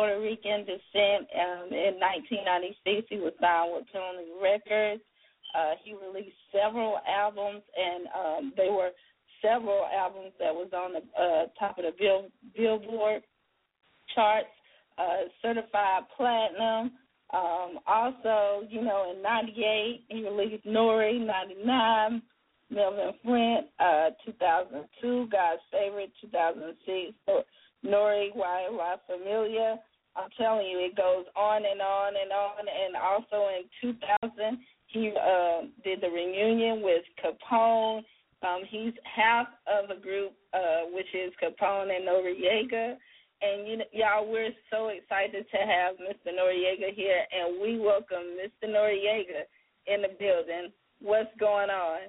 Puerto Rican descent. Um, in 1996, he was signed with Tony Records. Uh, he released several albums, and um, they were several albums that was on the uh, top of the Bill, Billboard charts, uh, certified platinum. Um, also, you know, in '98 he released Nori, '99 Melvin Flynt, uh, 2002 God's Favorite, 2006 Nori Why La Familia. I'm telling you, it goes on and on and on. And also in 2000, he uh, did the reunion with Capone. Um, he's half of a group, uh, which is Capone and Noreaga. And you, y'all, we're so excited to have Mr. Noreaga here, and we welcome Mr. Noreaga in the building. What's going on?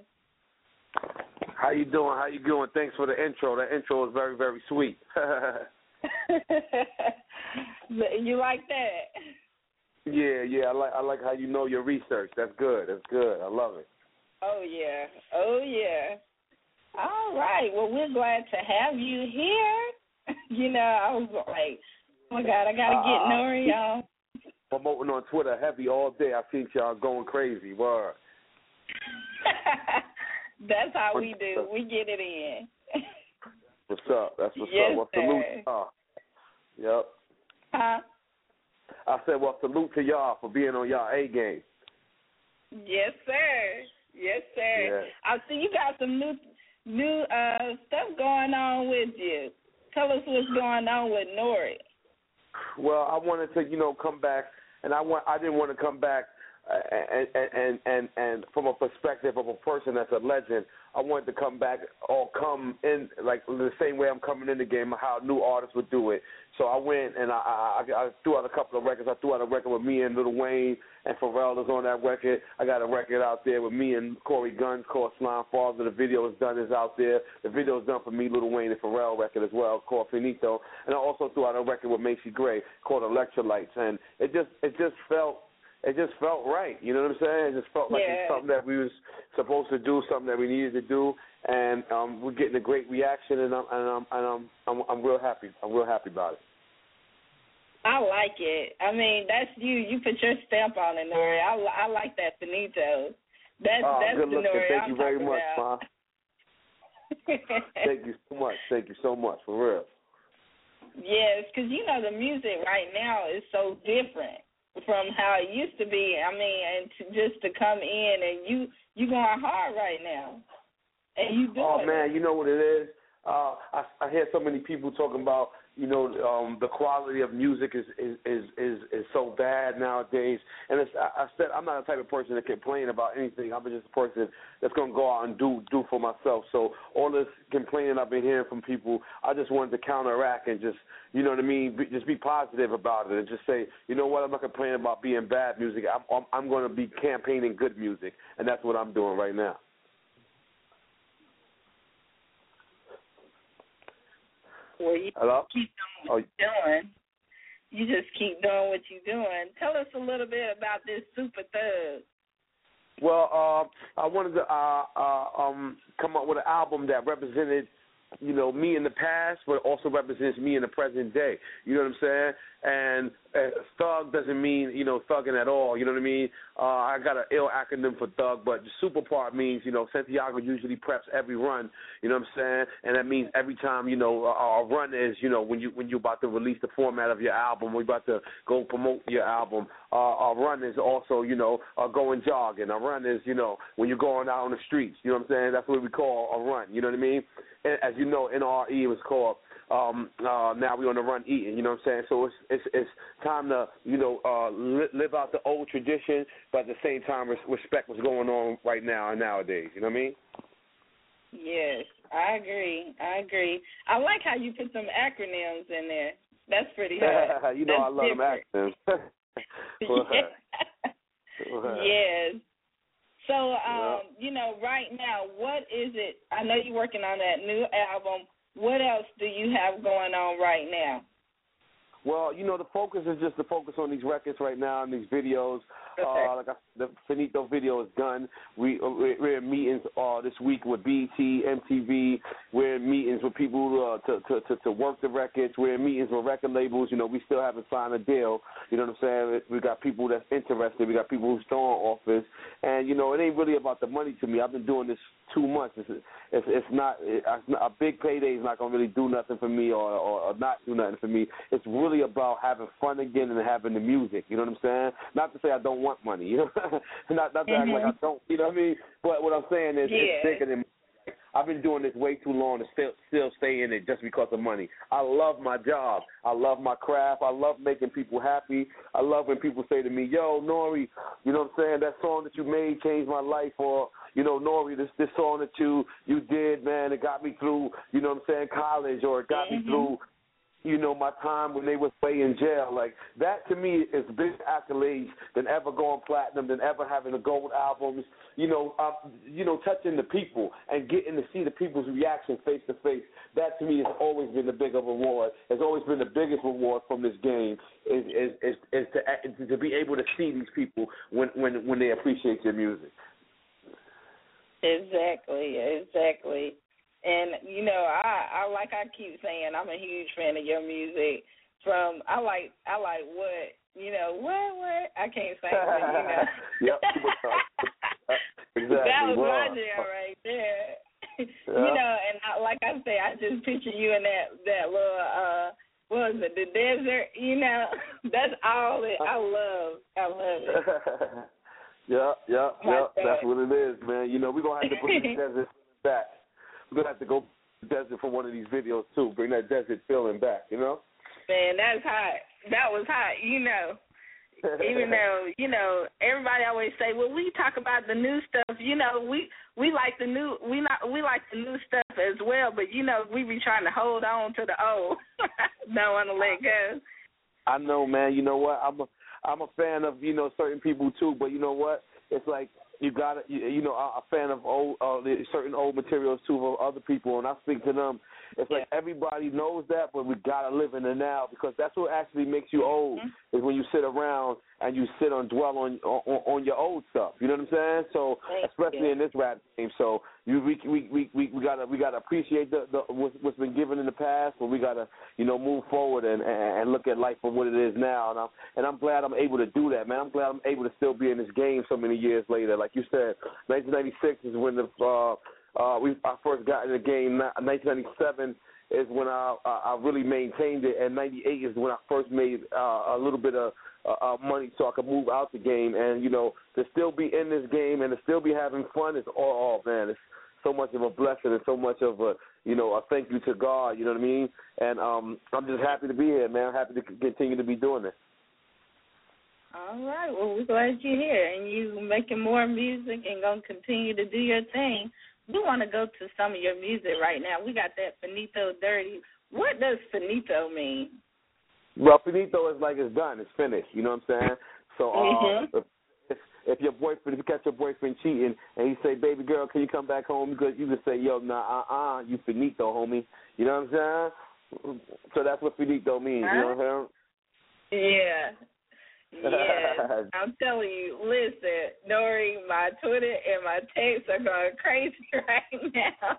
How you doing? How you doing? Thanks for the intro. The intro is very, very sweet. you like that? Yeah, yeah. I like I like how you know your research. That's good. That's good. I love it. Oh yeah. Oh yeah. All right. Well, we're glad to have you here. you know, I was like, oh my God, I gotta uh, get Nori y'all. Promoting on Twitter heavy all day. I think y'all going crazy. Word. That's how we do. We get it in. What's up? That's what's yes, up. Well, salute to y'all. Yep. Huh? I said, well, salute to y'all for being on y'all A game. Yes, sir. Yes, sir. Yeah. I see you got some new new uh stuff going on with you. Tell us what's going on with Nori. Well, I wanted to, you know, come back, and I want I didn't want to come back and and and and from a perspective of a person that's a legend, I wanted to come back or come in like the same way I'm coming in the game, how new artists would do it. So I went and I, I I threw out a couple of records. I threw out a record with me and Lil Wayne and Pharrell is on that record. I got a record out there with me and Corey Gunz called Slime Father. The video is done is out there. The video is done for me, Lil Wayne and Pharrell record as well called Finito. And I also threw out a record with Macy Gray called Electrolytes. And it just it just felt it just felt right. You know what I'm saying? It just felt like yeah. it's something that we was supposed to do, something that we needed to do, and um, we're getting a great reaction, and I'm and I'm and I'm I'm, I'm real happy. I'm real happy about it. I like it. I mean, that's you. You put your stamp on it, Nori. I, I like that finito. That's oh, that's good the looking. Nori Thank I'm you very much, Ma. Thank you so much. Thank you so much for real. Yes, because you know the music right now is so different from how it used to be. I mean, and to, just to come in and you you going hard right now, and you doing. Oh man, you know what it is. Uh, I I hear so many people talking about you know um, the quality of music is is is is, is so bad nowadays. And it's, I, I said I'm not the type of person that complain about anything. I'm just a person that's gonna go out and do do for myself. So all this complaining I've been hearing from people, I just wanted to counteract and just you know what I mean, be, just be positive about it and just say, you know what, I'm not complaining about being bad music. I'm I'm, I'm going to be campaigning good music, and that's what I'm doing right now. Well, you Hello? keep doing what oh. you're doing. You just keep doing what you're doing. Tell us a little bit about this Super Thug. Well, uh, I wanted to uh, uh, um, come up with an album that represented you know, me in the past, but also represents me in the present day. You know what I'm saying? And thug doesn't mean you know thugging at all. You know what I mean? Uh, I got an ill acronym for thug, but super part means you know Santiago usually preps every run. You know what I'm saying? And that means every time you know a, a run is you know when you when you're about to release the format of your album, we're about to go promote your album. Uh, a run is also you know uh, going jogging. A run is you know when you're going out on the streets. You know what I'm saying? That's what we call a run. You know what I mean? And as you know, NRE was called um uh now we on the run eating you know what i'm saying? So it's it's it's time to you know uh li- live out the old tradition but at the same time res- respect what's going on right now and nowadays you know what i mean? Yes i agree i agree. I like how you put some acronyms in there. That's pretty hard. You know that's i love different. them acronyms yes. So um yeah. you know right now what is it? I know you're working on that new album what else do you have going on right now? Well, you know, the focus is just to focus on these records right now and these videos. Uh, like I, the Finito video is done. We we're, we're in meetings uh, this week with BET, MTV. We're in meetings with people uh, to, to to to work the records. We're in meetings with record labels. You know, we still haven't signed a deal. You know what I'm saying? We got people that's interested. We got people who's on offers. And you know, it ain't really about the money to me. I've been doing this two months. It's it's, it's not, a big payday is not gonna really do nothing for me or, or or not do nothing for me. It's really about having fun again and having the music. You know what I'm saying? Not to say I don't want money. You know, not not to mm-hmm. act like I mm-hmm. don't. You know what I mean? But what I'm saying is, yeah. it's bigger than. I've been doing this way too long to still still stay in it just because of money. I love my job. I love my craft. I love making people happy. I love when people say to me, "Yo, Nori, you know what I'm saying? That song that you made changed my life," or you know, Nori, this this song that you you did, man, it got me through, you know what I'm saying, college, or it got mm-hmm. me through, you know, my time when they was way in jail. Like that to me is big accolades than ever going platinum, than ever having the gold albums. You know, uh, you know, touching the people and getting to see the people's reaction face to face. That to me has always been the bigger reward. Has always been the biggest reward from this game. Is is is, is to to be able to see these people when when when they appreciate your music. Exactly, exactly. And you know, I I like I keep saying, I'm a huge fan of your music. From I like I like what you know what what I can't say, but, you know. yep. exactly. That was wow. my jam right there. Yeah. you know, and I, like I say, I just picture you in that that little uh what was it, the desert, you know. That's all it I love. I love it. Yeah, yeah, yeah. That's what it is, man. You know, we're gonna have to put the desert back. We're gonna have to go to the desert for one of these videos too. Bring that desert feeling back, you know? Man, that's hot. That was hot, you know. Even though, you know, everybody always say, Well, we talk about the new stuff, you know, we we like the new we not we like the new stuff as well, but you know, we be trying to hold on to the old. Don't wanna let go. I know, man. You know what? I'm a I'm a fan of you know certain people too, but you know what? It's like you got you, you know a fan of old uh, certain old materials too of other people, and I speak to them. It's like everybody knows that, but we gotta live in the now because that's what actually makes you old. Mm-hmm. Is when you sit around and you sit and dwell on, on on your old stuff. You know what I'm saying? So especially in this rap game, so you we we we we, we gotta we gotta appreciate the, the what's, what's been given in the past, but we gotta you know move forward and, and and look at life for what it is now. And I'm and I'm glad I'm able to do that, man. I'm glad I'm able to still be in this game so many years later. Like you said, 1996 is when the uh, uh, we I first got in the game. 1997 is when I I really maintained it, and '98 is when I first made uh, a little bit of uh, uh, money so I could move out the game. And you know, to still be in this game and to still be having fun is all, oh man, it's so much of a blessing and so much of a you know a thank you to God. You know what I mean? And um, I'm just happy to be here, man. I'm happy to continue to be doing this. All right. Well, we're glad you're here and you making more music and gonna continue to do your thing. We want to go to some of your music right now. We got that finito dirty. What does finito mean? Well, finito is like it's done, it's finished. You know what I'm saying? So uh, mm-hmm. if, if your boyfriend, if you catch your boyfriend cheating, and he say, "Baby girl, can you come back home?" Could, you could say, "Yo, nah, uh, uh, you finito, homie." You know what I'm saying? So that's what finito means. Huh? You know what I'm saying? Yeah. Yeah, I'm telling you. Listen, Nori, my Twitter and my texts are going crazy right now.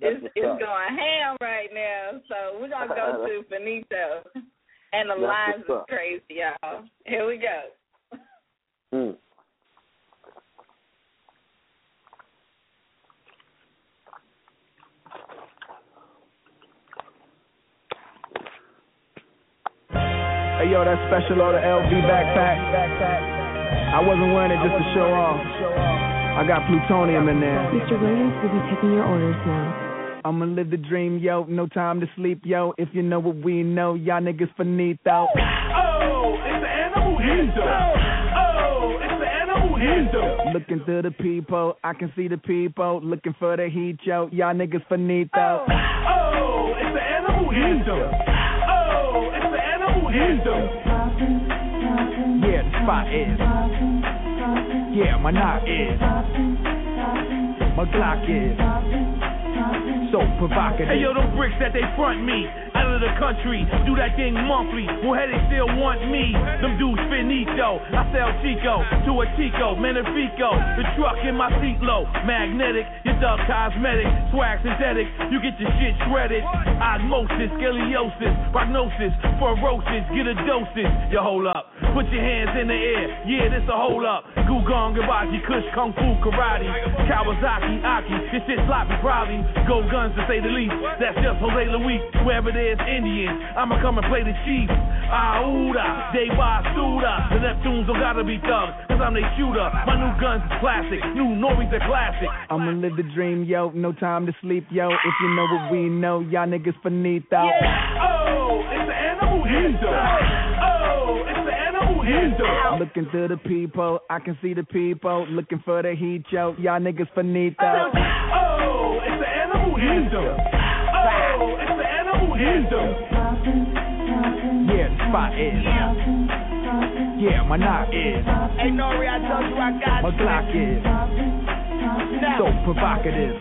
it's it's going ham right now. So we're gonna go to Finito, and the lines is crazy, y'all. Here we go. Hmm. Hey yo, that special order LV backpack. I wasn't wearing it just to show off. I got plutonium in there. Mr. Williams will be taking your orders now. I'ma live the dream, yo. No time to sleep, yo. If you know what we know, y'all niggas finito. Oh, it's the animal hinter. Oh, it's the animal hinter. Looking through the people, I can see the people. Looking for the heat, yo. Y'all niggas finito. Oh, it's the animal hinter. Yeah, the spot is. Yeah, my knock is. My clock is. So provocative. Hey yo, them bricks that they front me out of the country, do that thing monthly. Well, hey, they still want me. Them dudes finito. I sell Chico to a Chico, Manifico. The truck in my seat low, magnetic. Your dog cosmetic, swag synthetic. You get your shit shredded. Osmosis, scoliosis, prognosis, ferocious. Get a dosage. Yo, hold up, put your hands in the air. Yeah, this a hold up. Gugong, Gabaji, Kush, Kung Fu, Karate, Kawasaki, Aki. This shit sloppy, probably. Go guns to say the least. That's just Jose Luis. Wherever there's Indians, I'ma come and play the chief. Aouda, they Suda. The Neptunes don't gotta be thugs, cause I'm they shooter. My new guns is classic. New Nori's a classic. I'ma live the dream, yo. No time to sleep, yo. If you know what we know, y'all niggas finito. Yeah. Oh, it's the animal hither. It's the animal hither. Looking through the people, I can see the people. Looking for the heat, yo. Y'all niggas finito. Oh, it's the animal hither. Oh, it's the animal hither. Yeah, the spot is. Yeah, my knock is. Hey, Nori, I told you I got My you. Glock is. So provocative.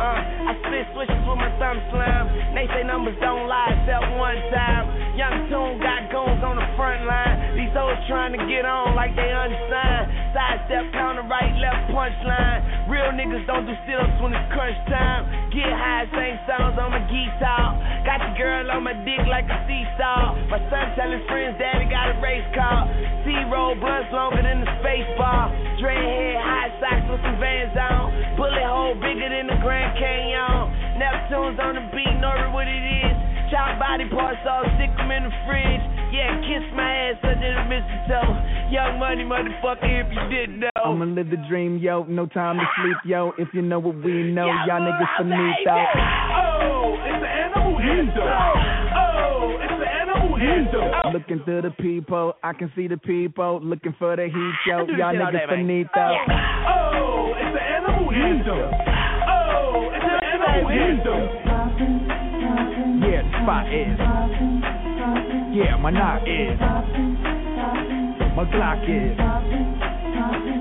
Uh, I spit switches with my thumb slam. They say numbers don't lie, except one time. Young Tune got goons on the front line. These hoes trying to get on like they unsigned. Sidestep, counter right, left punchline. Real niggas don't do sit-ups when it's crunch time. Get high, sing songs on my guitar. Got your girl on my dick like a seesaw. My son tell his friends, Daddy got a race car. C-roll blunts longer than the space bar. Dreadhead, high socks with some Vans on. Bullet hole bigger than the Grand Canyon. Neptune's on the beat, know what it is. Chop body parts, all stick 'em in the fridge. Yeah, kiss my ass under the mistletoe. Young money, motherfucker, if you didn't know. I'ma live the dream, yo. No time to sleep, yo. If you know what we know, y'all niggas finito. Oh, it's the animal hither. Oh, it's the animal hither. Looking to the people, I can see the people. Looking for the heat, yo. Y'all this all day, niggas man. finito. Oh, it's the animal hither. Oh, it's hither. Yeah, the spot is. Yeah, my knock is. My Glock is.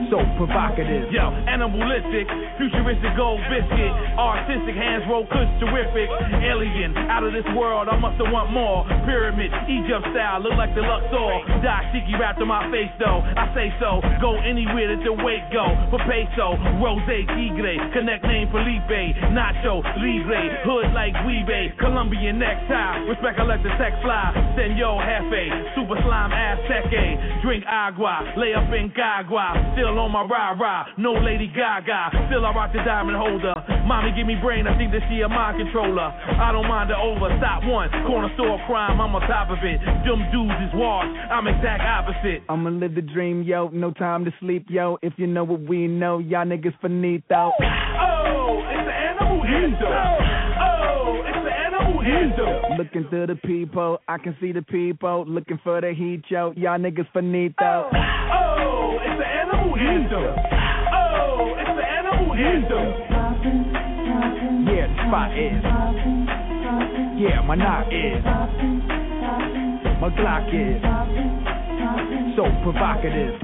So provocative. Yo, animalistic, futuristic gold biscuit, artistic hands roll kush terrific, alien, out of this world, I must have want more. Pyramid, Egypt style, look like the Luxor. Dashiki wrapped on my face though, I say so. Go anywhere that the weight go. For peso, rose, tigre, connect name Felipe, Nacho, Libre, hood like Weebay, Colombian necktie, respect I let the tech fly. Senor Jefe, super slime ass Aztec, drink agua, lay up in Gagua, still on my rah rah, no Lady Gaga, still I rock the diamond holder. Mommy give me brain, I think that she a mind controller. I don't mind the over, stop one, corner store crime, I'm on top of it. Them dudes is washed, I'm exact opposite. I'ma live the dream, yo. No time to sleep, yo. If you know what we know, y'all niggas finito. Oh, it's the animal hither. Oh, it's the animal hither. Looking through the people, I can see the people. Looking for the heat, yo. Y'all niggas finito. Oh, it's the animal hither. Oh, it's the animal hither. Oh, yeah, the spot is. Yeah, my knock is. My Glock is. So provocative.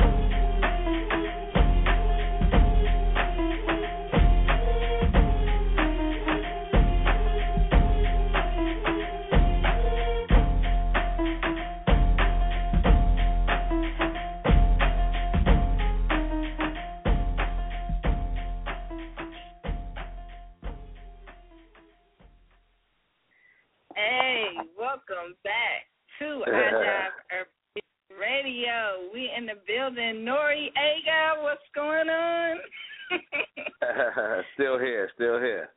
Welcome back to Agile Urban Radio. We in the building. Noreaga, what's going on? still here, still here.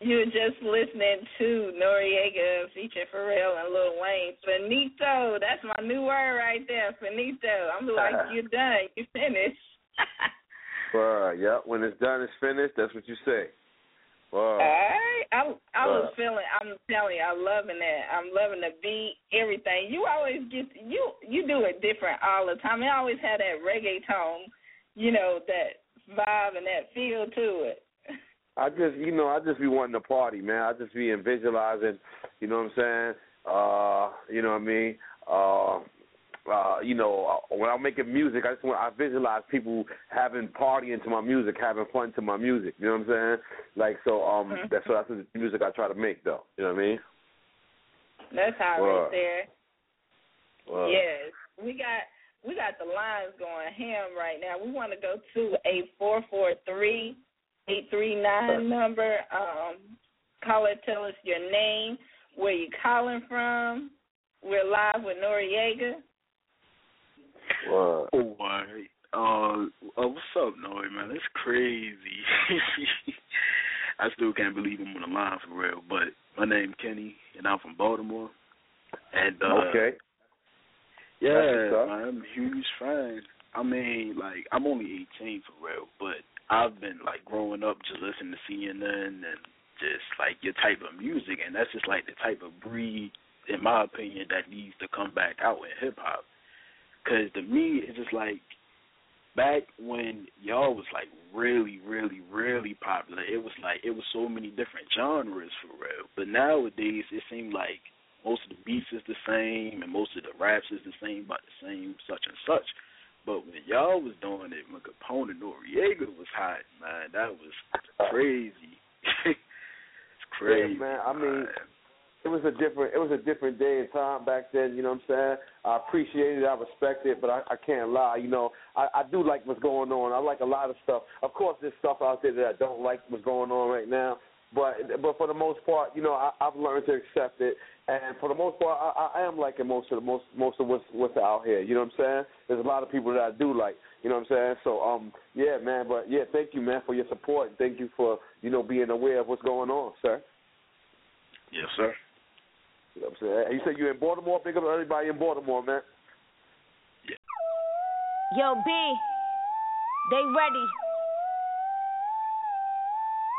you were just listening to Noreaga featuring Pharrell and Lil Wayne. Finito, that's my new word right there. Finito. I'm like, you're done. You finished. Well, yep. When it's done, it's finished. That's what you say. Wow. All right. I I was feeling I'm telling you, I'm loving that. I'm loving the beat, everything. You always get you you do it different all the time. You always have that reggae tone, you know, that vibe and that feel to it. I just, you know, I just be wanting to party, man. I just be visualizing, you know what I'm saying? Uh, you know what I mean? Uh, uh, you know, uh, when I'm making music, I just want I visualize people having partying to my music, having fun to my music. You know what I'm saying? Like so, um, mm-hmm. that's so that's the music I try to make, though. You know what I mean? That's how well, right there. Well, yes, we got we got the lines going ham right now. We want to go to a four four three eight three nine number. Um, call it. Tell us your name, where you calling from. We're live with Noreaga. What? Oh, my. Uh, uh, what's up, Nori, man? It's crazy. I still can't believe I'm on the line for real. But my name Kenny, and I'm from Baltimore. And uh, okay. Yeah, I'm a huge fan. I mean, like I'm only 18 for real, but I've been like growing up just listening to CNN and just like your type of music, and that's just like the type of breed, in my opinion, that needs to come back out in hip hop. Cause to me, it's just like back when y'all was like really, really, really popular. It was like it was so many different genres for real. But nowadays, it seemed like most of the beats is the same and most of the raps is the same about the same such and such. But when y'all was doing it, when Capone and Noreaga was hot, man, that was crazy. it's crazy. Yeah, man. I mean, it was a different it was a different day and time back then. You know what I'm saying? I appreciate it, I respect it, but I, I can't lie. You know, I, I do like what's going on. I like a lot of stuff. Of course, there's stuff out there that I don't like what's going on right now. But but for the most part, you know, I, I've learned to accept it, and for the most part, I, I am liking most of the most most of what's what's out here. You know what I'm saying? There's a lot of people that I do like. You know what I'm saying? So um, yeah, man. But yeah, thank you, man, for your support. Thank you for you know being aware of what's going on, sir. Yes, sir. You know what I'm saying? You said you're in Baltimore. Big up everybody in Baltimore, man. Yo, B, they ready.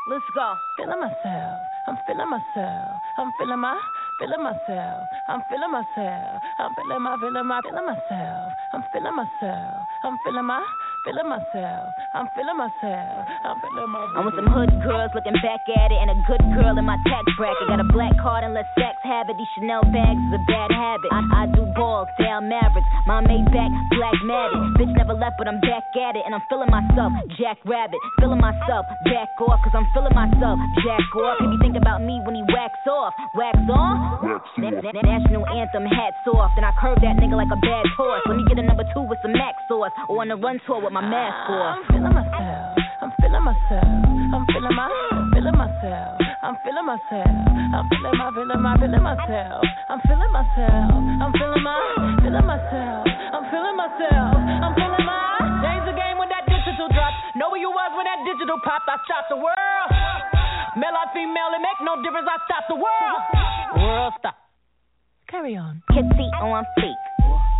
Let's go. Feeling myself. I'm feeling myself. I'm feeling my, feeling myself. I'm feeling myself. I'm feeling my, feeling my, feeling myself. I'm feeling myself. I'm feeling my feeling myself. I'm feeling myself. I'm feeling myself. I'm with some hood girls looking back at it, and a good girl in my tax bracket. Got a black card and let sex have it. These Chanel bags is a bad habit. I, I do balls, down Mavericks. My back, black matted. Bitch never left, but I'm back at it, and I'm feeling myself. Jack Rabbit, feeling myself. Back off, cause I'm feeling myself. Jack off. Can you think about me when he wax off? Wax on? Na- na- national anthem, hats off. Then I curve that nigga like a bad horse. Let me get a number two with some max sauce, or on the run tour with my mask off. I'm feeling myself. I'm feeling myself. I'm feeling my, feeling myself. I'm feeling myself. I'm feeling my, feeling my, feeling myself. I'm feeling myself. I'm feeling my, feeling myself. I'm feeling myself. I'm feeling my. Change the game when that digital drop. Know where you was when that digital popped. I shot the world. Male or female, it make no difference. I stop the world. World stop. Carry on. Kitsy on feet.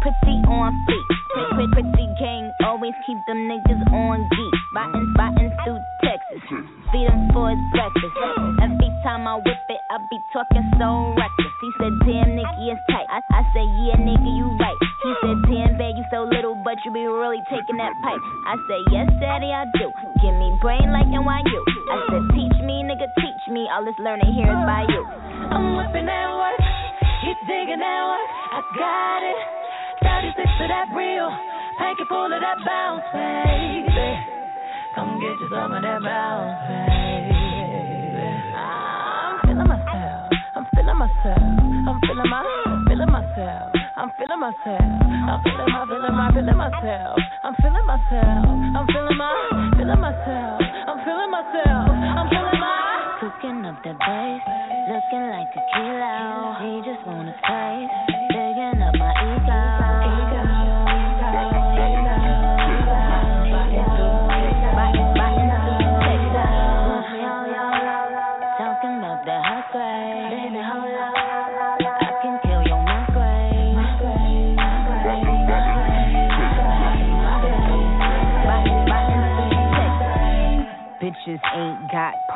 Pretty on feet. Pretty, pretty gang always keep them niggas on geek. Riding, riding through Texas. Feed him for his breakfast. Every time I whip it, I be talking so reckless. He said, damn, Nicky, it's tight. I, I said, yeah, nigga, you right. He said, damn, babe, you so little, but you be really taking that pipe. I said, yes, daddy, I do. Give me brain like NYU. I said, teach me, nigga, teach me. All this learning here is by you. I'm whipping that work. He's digging that work. I got it. 36 to that real. Hanky full of that bounce, baby. Come get you some of that bounce, baby. I'm feeling myself. I'm feeling myself. I'm feeling my, feeling myself. I'm feeling myself. I'm feeling my, feeling my, feeling myself. I'm feeling myself. I'm feeling my, feeling myself. I'm feeling myself. I'm feeling my. Cooking up the bass, looking like a kilo. He just wanna taste,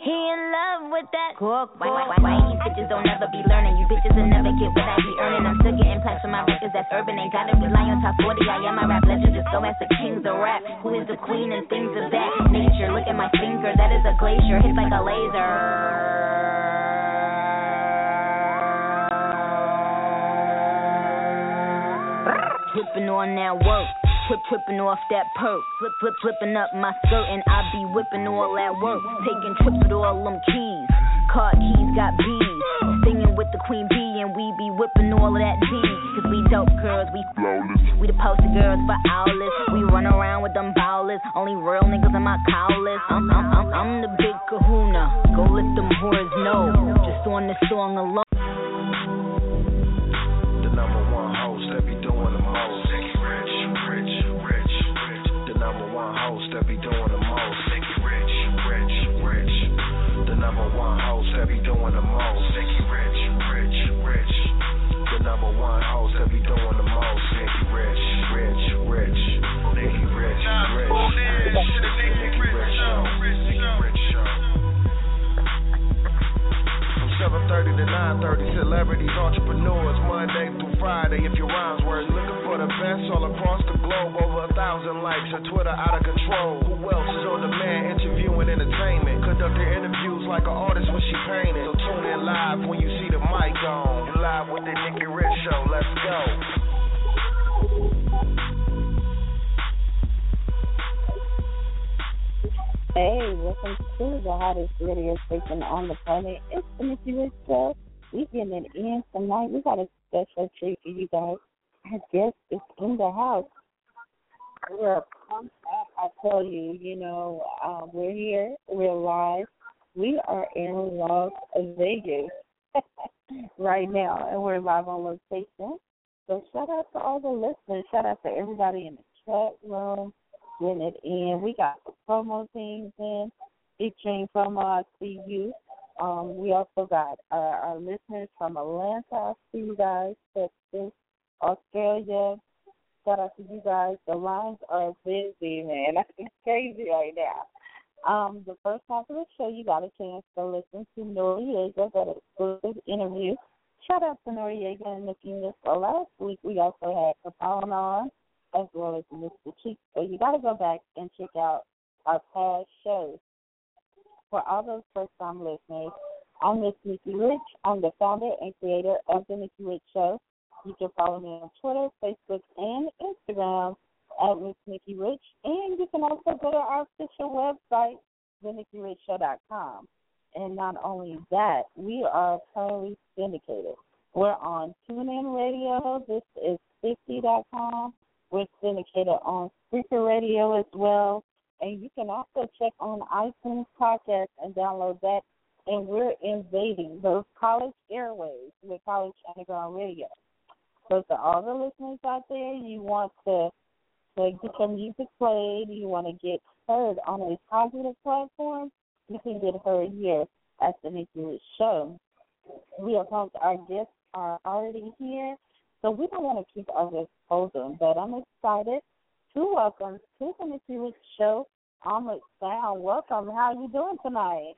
He in love with that cook. Why, why, why, why these bitches don't ever be learning? You bitches will never get what I be earning. I'm still getting plaques from my records that's urban. Ain't gotta rely on top 40. I am my rap legend. Just go ask the kings of rap. Who is the queen and things of that nature? Look at my finger. That is a glacier. Hits like a laser. Whipping on that work whip whipping off that perk. Flip flip flipping up my skirt and I be whipping all that work. Taking trips with all them keys. Car keys got bees. Singing with the queen bee and we be whipping all of that D. Cause we dope girls, we flawless. We the poster girls for owlets. We run around with them bowlers. Only real niggas in my cowlers. I'm, I'm, I'm, I'm the big kahuna. Go let them whores know. Just on this song alone. Celebrities, entrepreneurs, Monday through Friday. If your rhymes worth looking for the best all across the globe, over a thousand likes, your Twitter out of control. Who else is on demand, interviewing entertainment, conducting interviews like an artist when she painted. So tune in live when you see the mic on. You live with the Nikki Rich Show. Let's go. Hey, welcome to the hottest radio station on the planet. It's the Nikki Rich Show we getting it in tonight. We got a special treat for you guys. Our guest is in the house. We're pumped up. I tell you, you know, uh, we're here. We're live. We are in Las Vegas right now, and we're live on location. So shout out to all the listeners. Shout out to everybody in the chat room getting it in. We got promo things in featuring promo. I see you. Um, we also got our, our listeners from Atlanta. See you guys, Texas, Australia. Shout out to you guys. The lines are busy, man. It's crazy right now. Um, the first half of the show, you got a chance to listen to Noreaga, that exclusive interview. Shout out to Noreaga and Nikki So Last week, we also had Capone on, as well as Mr. Cheek. So you got to go back and check out our past shows for all those first time listeners, I'm Miss Nikki Rich. I'm the founder and creator of The Nikki Rich Show. You can follow me on Twitter, Facebook, and Instagram at Miss Nikki Rich. And you can also go to our official website, TheNikkiRichShow.com. And not only that, we are currently syndicated. We're on TuneIn Radio. This is 50.com. We're syndicated on Spreaker Radio as well. And you can also check on iTunes Podcast and download that. And we're invading those college airways with College Underground Radio. So to all the listeners out there, you want to to get your music played, you want to get heard on a positive platform, you can get heard here at the Nikki Show. We are pumped. Our guests are already here, so we don't want to keep our guests holding, but I'm excited to welcome to the Nikki Show, Armored Sound. Welcome. How are you doing tonight?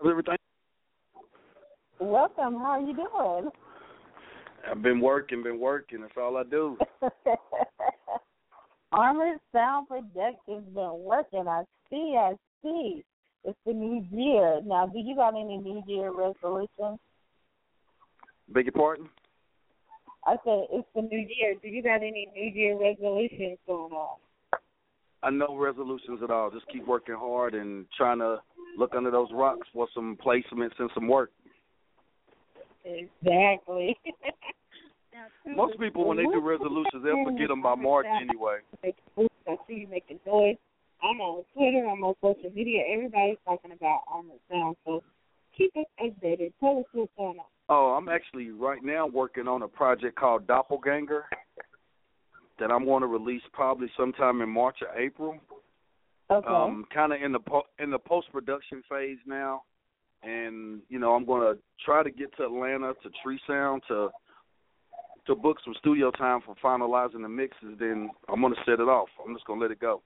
Everything. Welcome. How are you doing? I've been working, been working. That's all I do. Armored Sound Productions been working. I see, I see. It's the new year. Now, do you got any New Year resolutions? Beg your pardon? I said it's the new year. Do you got any New Year resolutions going on? I know resolutions at all. Just keep working hard and trying to look under those rocks for some placements and some work. Exactly. Most people, when they do resolutions, they'll forget them by March anyway. I see you making noise. I'm on Twitter. I'm on social media. Everybody's talking about Armored Sound. So keep us updated. Tell us what's going on. Oh, I'm actually right now working on a project called Doppelganger that I'm going to release probably sometime in March or April. Okay. Um, kind of in the po- in the post production phase now, and you know I'm going to try to get to Atlanta to Tree Sound to to book some studio time for finalizing the mixes. Then I'm going to set it off. I'm just going to let it go.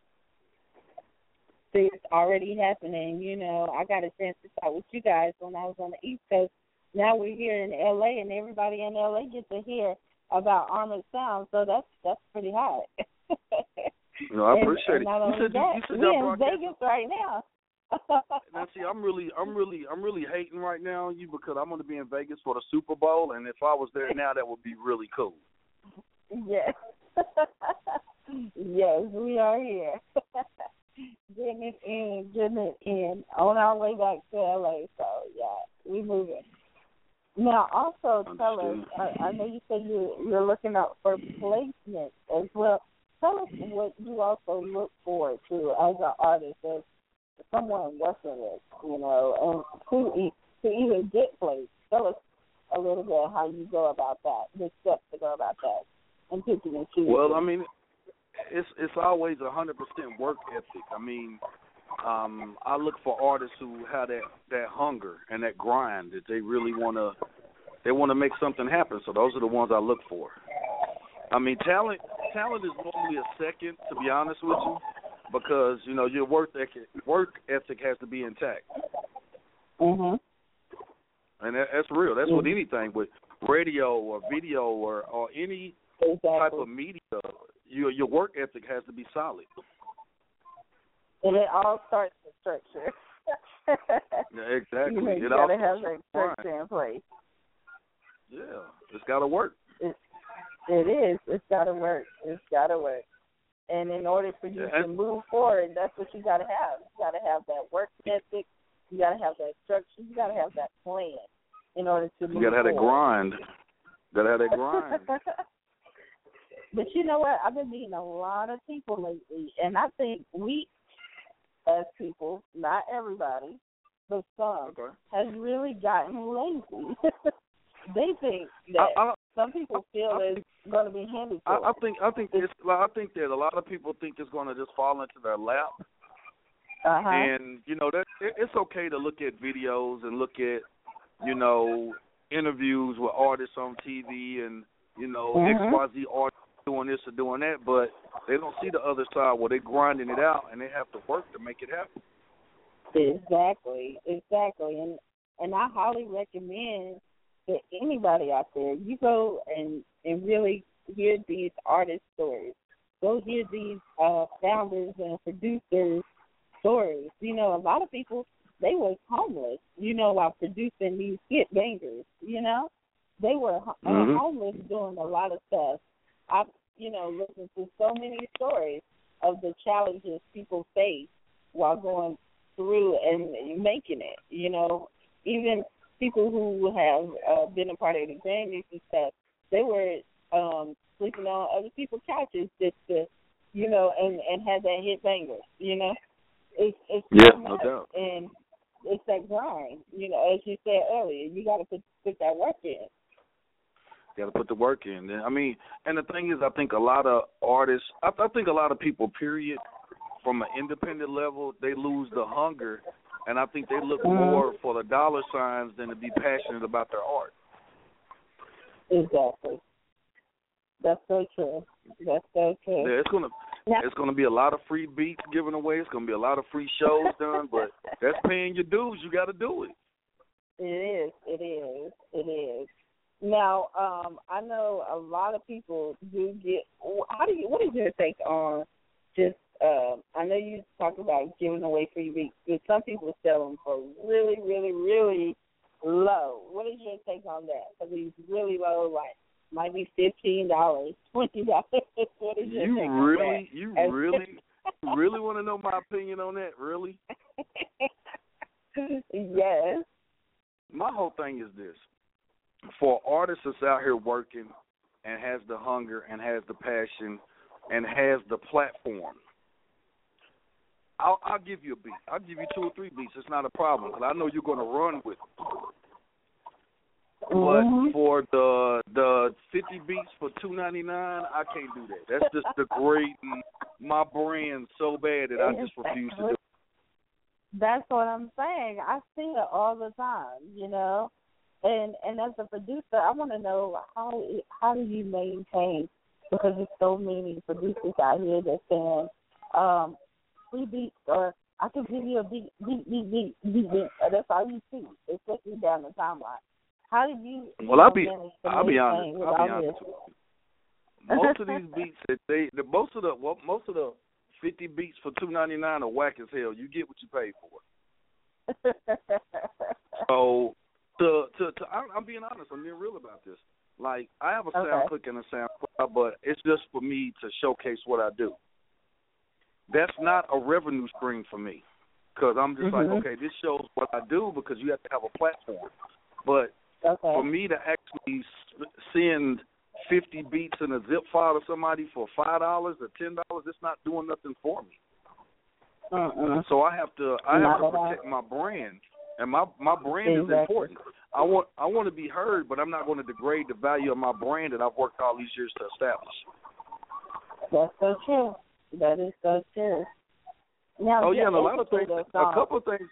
It's already happening. You know, I got a chance to talk with you guys when I was on the East Coast. Now we're here in LA, and everybody in LA gets to hear about Armored Sound. So that's that's pretty hot. no, I uh, appreciate and, it. And you said, that, you said we y'all in Vegas right now. now see, I'm really, I'm really, I'm really hating right now on you because I'm going to be in Vegas for the Super Bowl, and if I was there now, that would be really cool. Yes. yes, we are here. Getting it in, getting it in, on our way back to LA. So yeah, we moving. Now, also tell us. I, I know you said you you're looking out for placement as well. Tell us what you also look forward to as an artist, as someone working with, you know, and to to even get placed. Tell us a little bit how you go about that, the steps to go about that, and picking and choosing. Well, I mean, it's it's always a hundred percent work ethic. I mean, um, I look for artists who have that that hunger and that grind that they really want to they want to make something happen. So those are the ones I look for. I mean, talent talent is normally a second, to be honest with you, because you know your work ethic work ethic has to be intact. Mhm. And that, that's real. That's mm-hmm. with anything, with radio or video or or any exactly. type of media. Your your work ethic has to be solid. And it all starts with structure. yeah, exactly. You, know, you it gotta have that structure in place. Yeah, it's gotta work. It, it is. It's gotta work. It's gotta work. And in order for you yeah. to move forward, that's what you gotta have. You gotta have that work ethic. You gotta have that structure. You gotta have that plan in order to move You gotta have that grind. You gotta have that grind. But you know what? I've been meeting a lot of people lately, and I think we, as people, not everybody, but some, okay. has really gotten lazy. they think that I, I, some people feel I it's going to be handed to I. I think I think it's I think that a lot of people think it's going to just fall into their lap. Uh-huh. And you know that it, it's okay to look at videos and look at you know interviews with artists on TV and you know Mhm. XYZ artists doing this or doing that, but they don't see the other side where they're grinding it out and they have to work to make it happen. Exactly, exactly, and and I highly recommend that anybody out there you go and and really hear these artist stories. Go hear these uh founders and producers stories. You know, a lot of people they was homeless. You know, while producing these hit bangers. You know, they were uh, Mhm. homeless doing a lot of stuff. I've you know listened to so many stories of the challenges people face while going through and making it. You know, even people who have uh, been a part of the Grammys and stuff, they were um sleeping on other people's couches just to, you know, and and have that hit banger. You know, it's it's Yeah, so no doubt. and it's that grind. You know, as you said earlier, you got to put put that work in. You got to put the work in. I mean, and the thing is, I think a lot of artists, I, I think a lot of people, period, from an independent level, they lose the hunger, and I think they look Mhm. more for the dollar signs than to be passionate about their art. Exactly. That's so true. That's so true. Yeah, it's gonna Now- it's gonna be a lot of free beats given away. It's gonna be a lot of free shows done, but that's paying your dues. You got to do it. It is. It is. It is. Now, um, I know a lot of people do get. How do you? What is your take on just? Um, I know you talk about giving away free beats, but some people sell them for really, really, really low. What is your take on that? Because these really low, like might be fifteen dollars, twenty dollars. What is your You take really, on that? you As- really, really want to know my opinion on that? Really? yes. My whole thing is this: for artists that's out here working and has the hunger and has the passion and has the platform. I'll, I'll give you a beat. I'll give you two or three beats. It's not a problem because I know you're going to run with it. But mm-hmm. for the the fifty beats for two ninety nine, I can't do that. That's just degrading my brand so bad that I just refuse to do. it. That's what I'm saying. I see it all the time, you know. And and as a producer, I want to know how how do you maintain because there's so many producers out here that saying um, free beats or I could give you a beat, beat, beat, beat, beat, beat. That's all you see, especially down the timeline. How did you? Well, I'll be, I'll be honest. I'll be honest. Most of these beats that they, the most of the, well, most of the fifty beats for two ninety nine are whack as hell. You get what you pay for. so, to to, to I'm, I'm being honest. I'm being real about this. Like I have a Okay. SoundClick and a sound cloud, but it's just for me to showcase what I do. That's not a revenue stream for me, because I'm just Mhm. like, okay, this shows what I do because you have to have a platform. But Okay. for me to actually send 50 beats in a zip file to somebody for five dollars or ten dollars, it's not doing nothing for me. Uh-uh. So I have to I have Not to protect my brand, and my my brand is important. I want I want to be heard, but I'm not going to degrade the value of my brand that I've worked all these years to establish. That's so true. That is so true. Now, oh yeah, and a lot of things, a couple of things.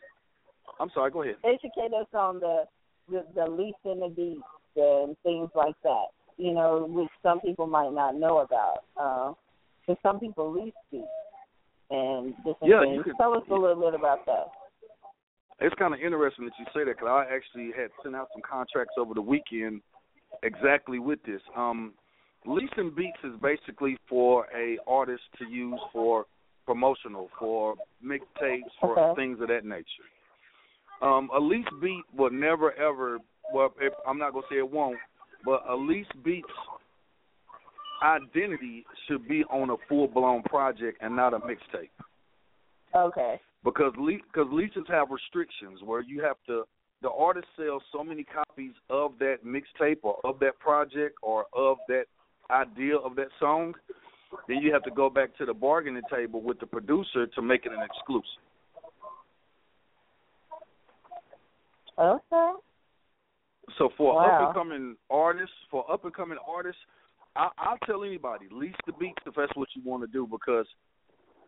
I'm sorry. Go ahead. educate us on the the, the least in the beats and things like that. You know, which some people might not know about. Uh, because some people lease beats and different Yeah, things. could- Tell us a little bit about that. It's kind of interesting that you say that because I actually had sent out some contracts over the weekend exactly with this. Um, leasing beats is basically for a artist to use for promotional, for mixtapes, for Okay. things of that nature. Um, a lease beat will never ever. Well, if, I'm not gonna say it won't, but a lease beats identity should be on a full blown project and not a mixtape Okay. Because le- cause leases have restrictions where you have to the artist sells so many copies of that mixtape or of that project or of that idea of that song then you have to go back to the bargaining table with the producer to make it an exclusive Okay. so for Wow. up and coming artists for up and coming artists I, I'll tell anybody lease the beats if that's what you want to do because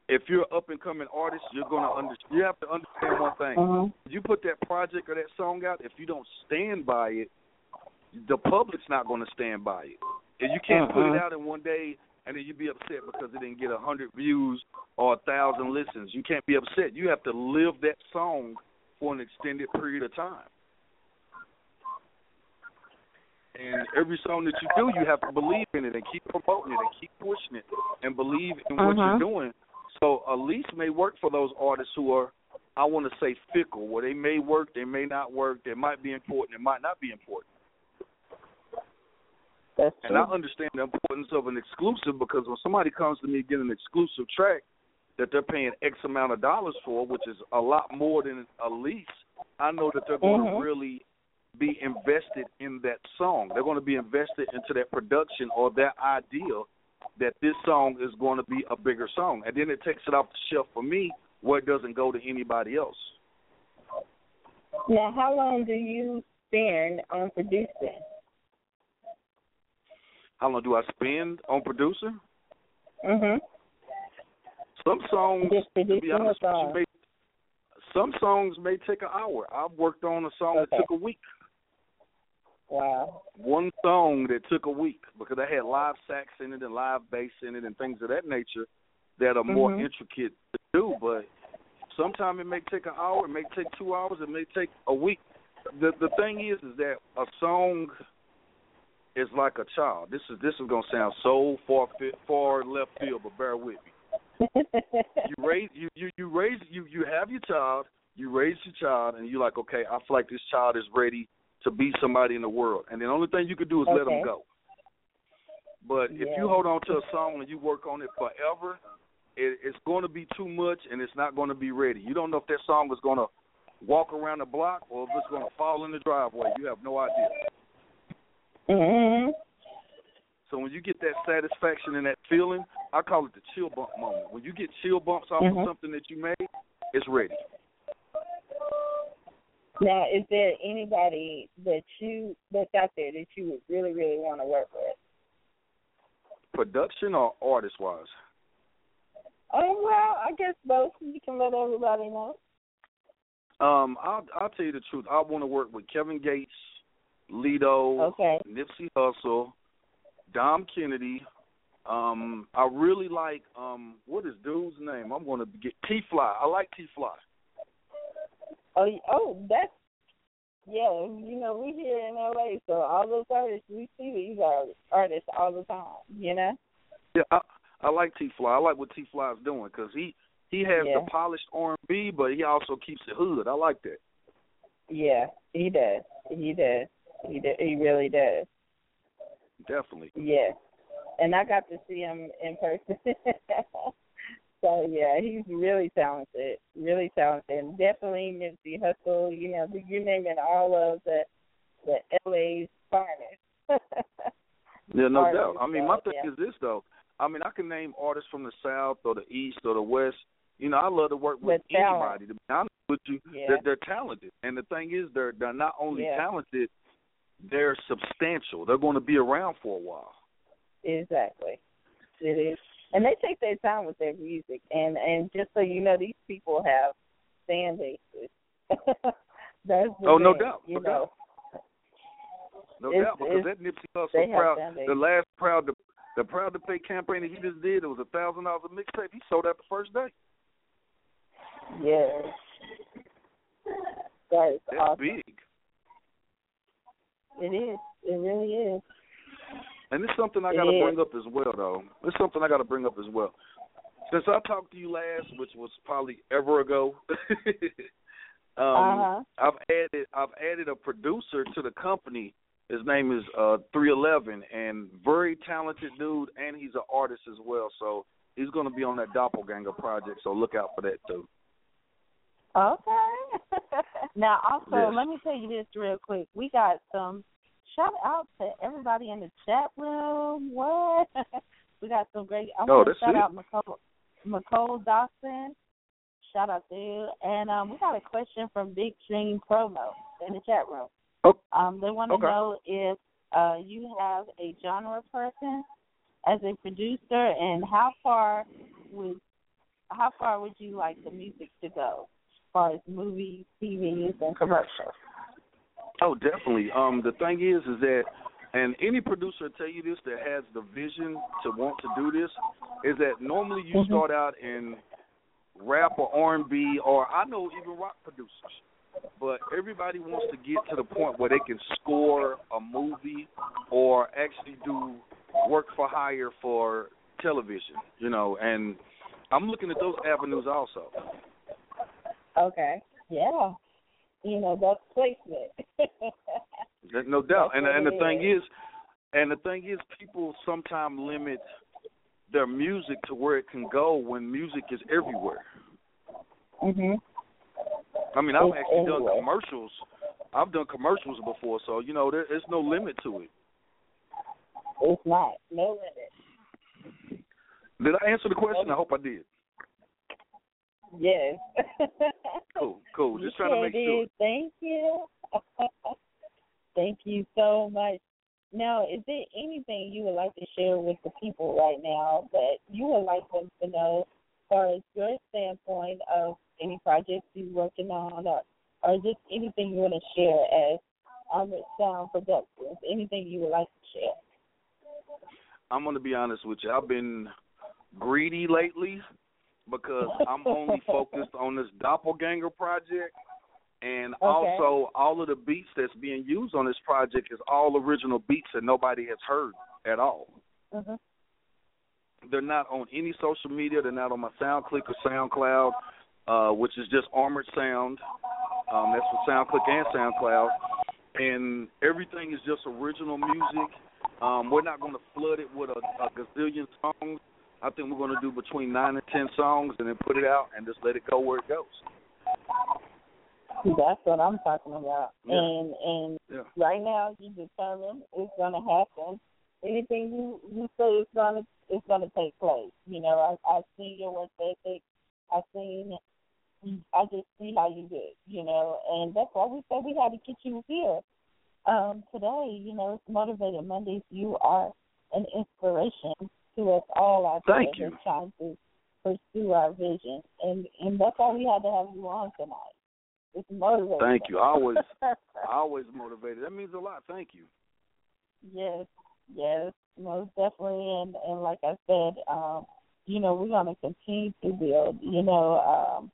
if you're an up and coming artist you're gonna under you have to understand one thing Mhm. you put that project or that song out, if you don't stand by it, the public's not going to stand by it. And you can't put it Uh-uh. out in one day and then you be upset because it didn't get a hundred views or a thousand listens. You can't be upset. You have to live that song for an extended period of time. And every song that you do, you have to believe in it and keep promoting it and keep pushing it and believe in what Uh-huh. you're doing. So a lease may work for those artists who are, I want to say, fickle, where they may work, they may not work, they might be important, it might not be important. That's And I understand the importance of an exclusive because when somebody comes to me getting an exclusive track that they're paying X amount of dollars for, which is a lot more than a lease, I know that they're going Mhm. to really be invested in that song. They're going to be invested into that production or that idea that this song is going to be a bigger song. And then it takes it off the shelf for me where it doesn't go to anybody else. Now, how long do you spend on producing? How long do I spend on producer? Mhm. Some songs, to be producing honest song. may, some songs may take an hour. I've worked on a song Okay. that took a week. Wow. One song that took a week because I had live sax in it and live bass in it and things of that nature that are more Mhm. intricate to do. But sometimes it may take an hour, it may take two hours, it may take a week. The the thing is, is that a song is like a child. This is this is gonna sound so far far left field, but bear with me. you raise you, you you raise you you have your child, you raise your child, and you're like, okay, I feel like this child is ready to be somebody in the world, and the only thing you can do is let them go. But if you hold on to a song and you work on it forever, it, it's going to be too much, and it's not going to be ready. You don't know if that song is going to walk around the block or if it's going to fall in the driveway. You have no idea. Mhm. So when you get that satisfaction and that feeling, I call it the chill bump moment. When you get chill bumps off Mhm. of something that you made, it's ready. Now, is there anybody that you that's out there that you would really, really want to work with? Production or artist wise? Oh well, I guess both. You can let everybody know. Um, I'll I'll tell you the truth. I want to work with Kevin Gates, Lido, Okay. Nipsey Hussle, Dom Kennedy, Um, I really like um, what is dude's name? I'm going to get T Fly. I like T Fly. Oh, oh, that's yeah. You know, we here in LA, so all those artists we see these artists all the time. You know. Yeah, I, I like T Fly. I like what T Fly is doing because he he has yeah. the polished R and B, but he also keeps it hood. I like that. Yeah, he does. He does. He does. He really does. Definitely. Yeah, and I got to see him in person. so yeah, he's really talented. Really talented, and definitely Nipsey Hussle. You know, you name it, all of the the LA's finest. yeah, no doubt. I mean, my thing yeah. is this though. I mean, I can name artists from the South or the East or the West. You know, I love to work with with anybody. To be honest with you, yeah. they're, they're talented, and the thing is, they're they're not only yeah. talented, they're substantial. They're going to be around for a while. Exactly, it is, and they take their time with their music. And and just so you know, these people have fan bases. That's the oh, thing, no doubt, you no know. doubt. No It's- doubt, because that Nipsey Hussle proud, the last proud to the proud to pay campaign that he just did, it was a thousand dollars a mixtape. He sold out the first day. Yes. That is That's awesome. big. It is. It really is. And it's something I got to bring up as well, though. It's something I got to bring up as well. Since I talked to you last, which was probably ever ago, um, Uh-huh. I've added I've added a producer to the company. His name is uh 311, and very talented dude, and he's an artist as well. So he's going to be on that Doppelganger project. So look out for that too. Okay. now, also, Yes. let me tell you this real quick. We got some shout out to everybody in the chat room. What? we got some great. I Oh, want to shout it. out McCole Dawson. Shout out to you. And um, we got a question from Big Dream Promo in the chat room. Oh. Um, they want to Okay. know if uh, you have a genre person as a producer, and how far would how far would you like the music to go, as far as movies, TVs, and commercials? Oh, definitely. Um, the thing is, is that, and any producer tell you this that has the vision to want to do this, is that normally you Mhm. start out in rap or R and B, or I know even rock producers. But everybody wants to get to the point where they can score a movie or actually do work for hire for television, you know. And I'm looking at those avenues also. Okay. Yeah. You know, that's placement. No doubt. And and the it thing is. is, and the thing is, people sometimes limit their music to where it can go when music is everywhere. mhm. I mean, I've It's actually done commercials. I've done commercials before, so you know, there, there's no limit to it. It's not. No limit. Did I answer the question? I hope I did. Yes. Cool, cool. You Just trying to sure make sure. did. Thank you. Thank you so much. Now, is there anything you would like to share with the people right now that you would like them to know as far as your standpoint of any projects you're working on or, or just anything you want to share as Armored Sound Productions? Anything you would like to share? I'm gonna be honest with you. I've been greedy lately because I'm only focused on this doppelganger project, and also all of the beats that's being used on this project is all original beats that nobody has heard at all. Mm-hmm. They're not on any social media. They're not on my SoundClick or SoundCloud, uh, which is just Armored Sound. Um, that's for SoundClick and SoundCloud, and everything is just original music. Um, we're not going to flood it with a, a gazillion songs. I think we're going to do between nine and ten songs, and then put it out and just let it go where it goes. That's what I'm talking about. Yeah. And and Yeah. right now you determine it's gonna happen. Anything you you say it's gonna it's gonna take place. You know, I I've seen your work ethic. I've seen I just see how you do you know, and that's why we said we had to get you here. Um, today, you know, it's Motivated Mondays. You are an inspiration to us all out there Thank you. trying to pursue our vision. And and that's why we had to have you on tonight. It's motivating. Thank you. Always, always motivated. That means a lot. Thank you. yes. yes, most definitely. And and like I said, um, you know, we're gonna continue to build. You know, um,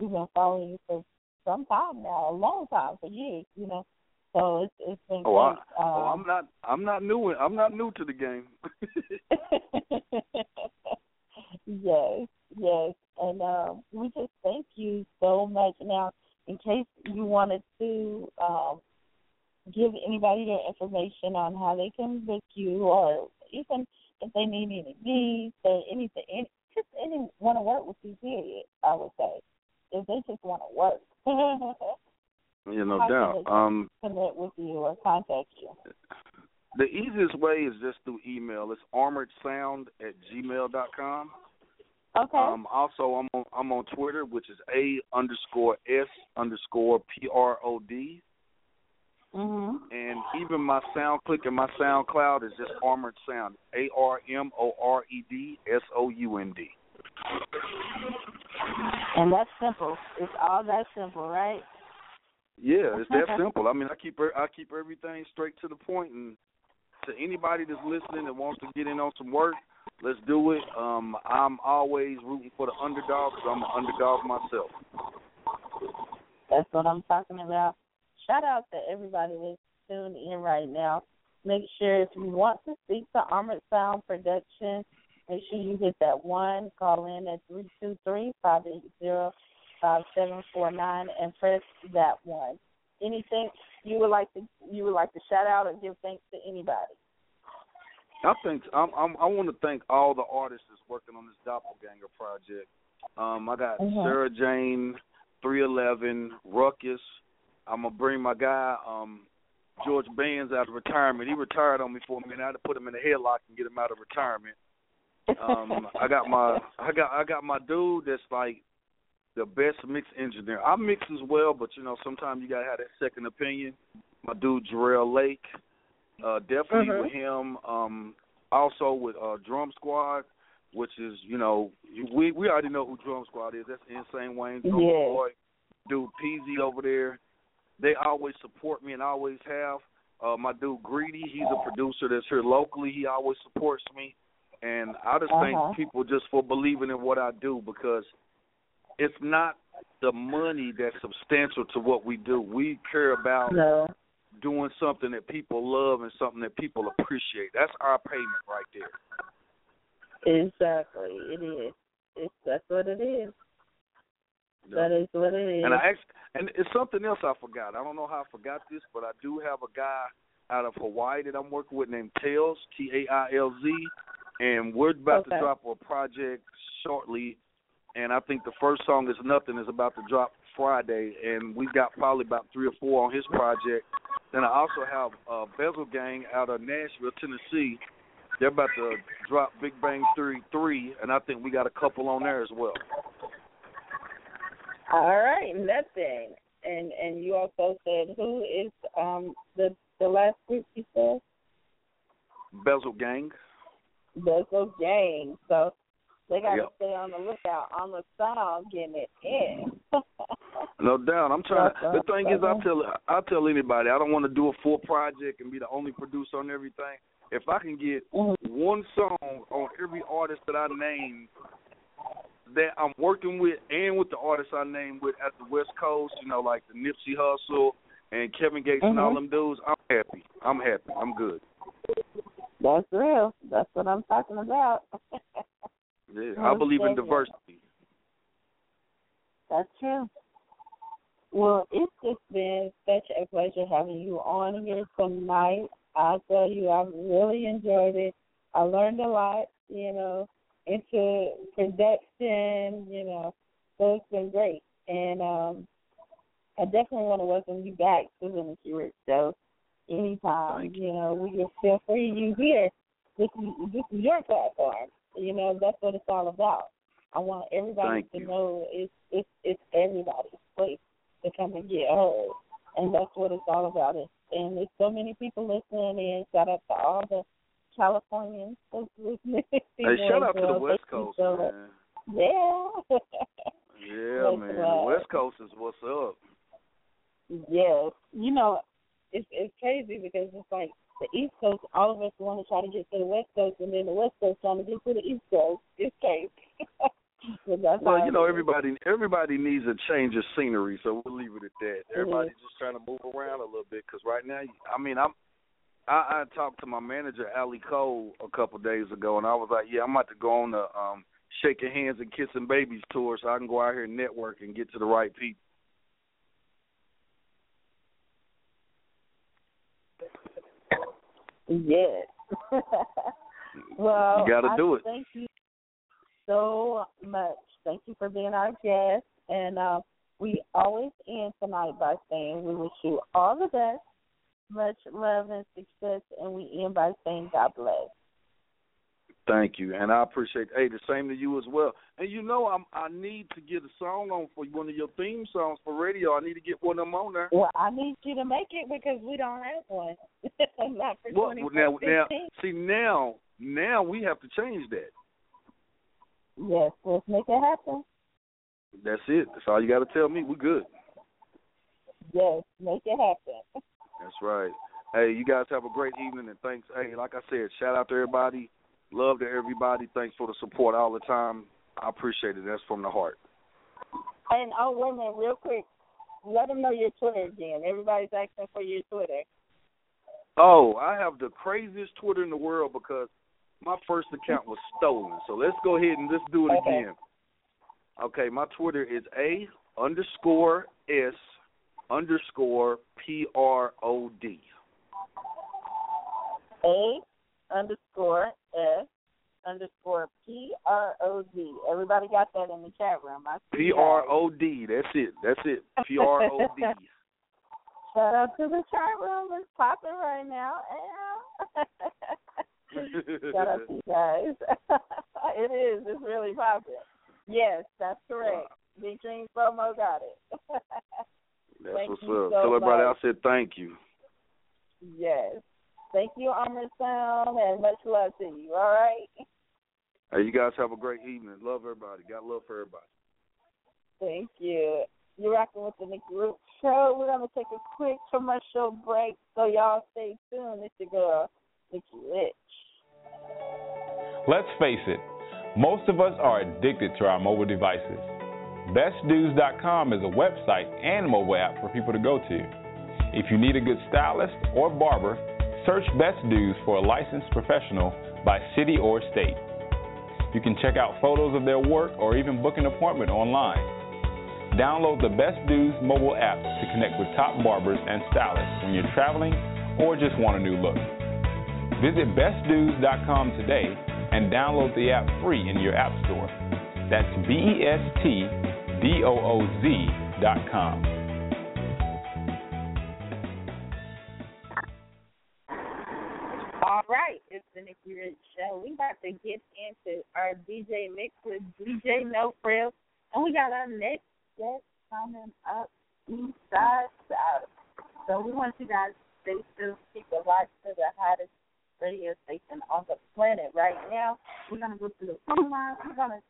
we've been following you for some time now, a long time for years. You know, so it's it's been oh, great. I, um, oh, I'm not I'm not new I'm not new to the game. yes, yes, and um, we just thank you so much. Now, in case you wanted to um, give anybody their information on how they can book you, or even if they need any needs or anything, any, just any want to work with you. Period. I would say if they just want to work. yeah, no how doubt. Um, connect with you or contact you. the easiest way is just through email. It's armoredsound at gmail dot com. Okay. Um, also, I'm on I'm on Twitter, which is a underscore s underscore p r o d, mhm. and even my SoundClick and my SoundCloud is just Armored Sound, A R M O R E D S O U N D. And that's simple. It's all that simple, right? Yeah, it's that simple. I mean, I keep I keep everything straight to the point, and to anybody that's listening that wants to get in on some work, let's do it. Um, I'm always rooting for the underdog because I'm an underdog myself. That's what I'm talking about. Shout out to everybody that's tuned in right now. Make sure if you want to speak to Armored Sound Production, make sure you hit that one, call in at three two three five eight zero five seven four nine and press that one. Anything you would like to you would like to shout out or give thanks to anybody? I think I'm, I'm I want to thank all the artists that's working on this doppelganger project. Um, I got Mhm. Sarah Jane, three eleven, Ruckus. I'm gonna bring my guy, um, George Bands out of retirement. He retired on me for a minute. I had to put him in a headlock and get him out of retirement. Um, I got my I got I got my dude that's like the best mix engineer. I mix as well, but you know sometimes you gotta have that second opinion. My dude Jarrell Lake, uh, definitely Mhm. with him. Um, also with uh, Drum Squad, which is you know we we already know who Drum Squad is. That's Insane Wayne, Drum Yeah. Boy, dude Peasy over there. They always support me and always have. Uh, my dude Greedy, he's a producer that's here locally. He always supports me, and I just Uh-huh. thank people just for believing in what I do because it's not the money that's substantial to what we do. We care about No. doing something that people love and something that people appreciate. That's our payment right there. Exactly. It is. It's that's what it is. That is what it is. And I asked, and it's something else I forgot. I don't know how I forgot this, but I do have a guy out of Hawaii that I'm working with named Tails, T A I L Z, and we're about Okay. to drop a project shortly. And I think the first song is Nothing is about to drop Friday, and we've got probably about three or four on his project. Then I also have uh, Bezel Gang out of Nashville, Tennessee. They're about to drop Big Bang Theory three, and I think we got a couple on there as well. All right, nothing. And and you also said who is um the the last group you said? Bezel Gang. Bezel Gang. So they gotta Yep. stay on the lookout on the sound getting it in. No doubt. I'm trying. The thing is, I tell I tell anybody I don't want to do a full project and be the only producer on everything. If I can get Mm-hmm. one song on every artist that I name that I'm working with, and with the artists I name with at the West Coast, you know, like the Nipsey Hussle and Kevin Gates and all Mhm. them dudes, I'm happy. I'm happy. I'm good. That's real. That's what I'm talking about. Yeah, I believe in diversity. That's true. Well, it's just been such a pleasure having you on here tonight. I tell you, I've really enjoyed it. I learned a lot, you know, into production, you know, so it's been great. And um I definitely want to welcome you back to the Nikki Show anytime. You know, we can feel free you here. This is this is your platform. You know, that's what it's all about. I want everybody Thank to you. know it's it's it's everybody's place to come and get heard. And that's what it's all about. It and there's so many people listening in. Shout out to all the Californians that's listening. Hey, shout out to the West Coast, so man. Yeah. Yeah, man. The West Coast is what's up. Yes, you know, it's it's crazy because it's like the East Coast, all of us want to try to get to the West Coast, and then the West Coast trying to get to the East Coast. It's crazy. well, you know, everybody everybody needs a change of scenery, so we'll leave it at that. Everybody's mm-hmm. just trying to move around a little bit because right now, I mean, I'm I, I talked to my manager Ali Cole a couple of days ago, and I was like, "Yeah, I'm about to go on the um, shaking hands and kissing babies tour, so I can go out here and network and get to the right people." Yes. well, you got to do it. Thank you so much. Thank you for being our guest, and uh, we always end tonight by saying we wish you all the best much love and success, and we end by saying God bless. Thank you, and I appreciate. Hey, the same to you as well. And you know, I'm I need to get a song on for one of your theme songs for radio. I need to get one of them on there. Well, I need you to make it because we don't have one. Not for well, now, now, see now, now we have to change that. Yes, let's make it happen. That's it. That's all you got to tell me. We're good. Yes, make it happen. That's right. Hey, you guys have a great evening and thanks. Hey, like I said, shout out to everybody. Love to everybody. Thanks for the support all the time. I appreciate it. That's from the heart. And oh, wait a minute, real quick. Let them know your Twitter again. Everybody's asking for your Twitter. Oh, I have the craziest Twitter in the world because my first account was stolen. So let's go ahead and let's do it okay. again. Okay, my Twitter is A underscore S underscore P R O D. A underscore S underscore P R O D. Everybody got that in the chat room. P R O D. That's it. That's it. P R O D. Shout out to the chat room. It's popping right now. Shout out to you guys. it is. It's really popping. Yes, that's correct. Big Dream Promo got it. That's thank what's up. So Tell everybody I said thank you. Yes. Thank you, Armor Sound, and much love to you. All right. Hey, you guys have a great evening. Love everybody. Got love for everybody. Thank you. You're rocking with the Nikki Rich Show. We're gonna take a quick commercial break, so y'all stay tuned. It's your girl, Nikki Rich. Let's face it, most of us are addicted to our mobile devices. BestDooz.com is a website and mobile app for people to go to. If you need a good stylist or barber, search Best Dooz for a licensed professional by city or state. You can check out photos of their work or even book an appointment online. Download the Best Dooz mobile app to connect with top barbers and stylists when you're traveling or just want a new look. Visit bestdooz.com today and download the app free in your app store. That's B E S T D O O Z right, it's the Nikki Rich Show. We about to get into our DJ mix with DJ No Frills, and we got our next guest coming up East Side Shawty. So we want you guys to stay still, keep the lights to the hottest radio station on the planet right now. We're gonna go to the phone line. We're gonna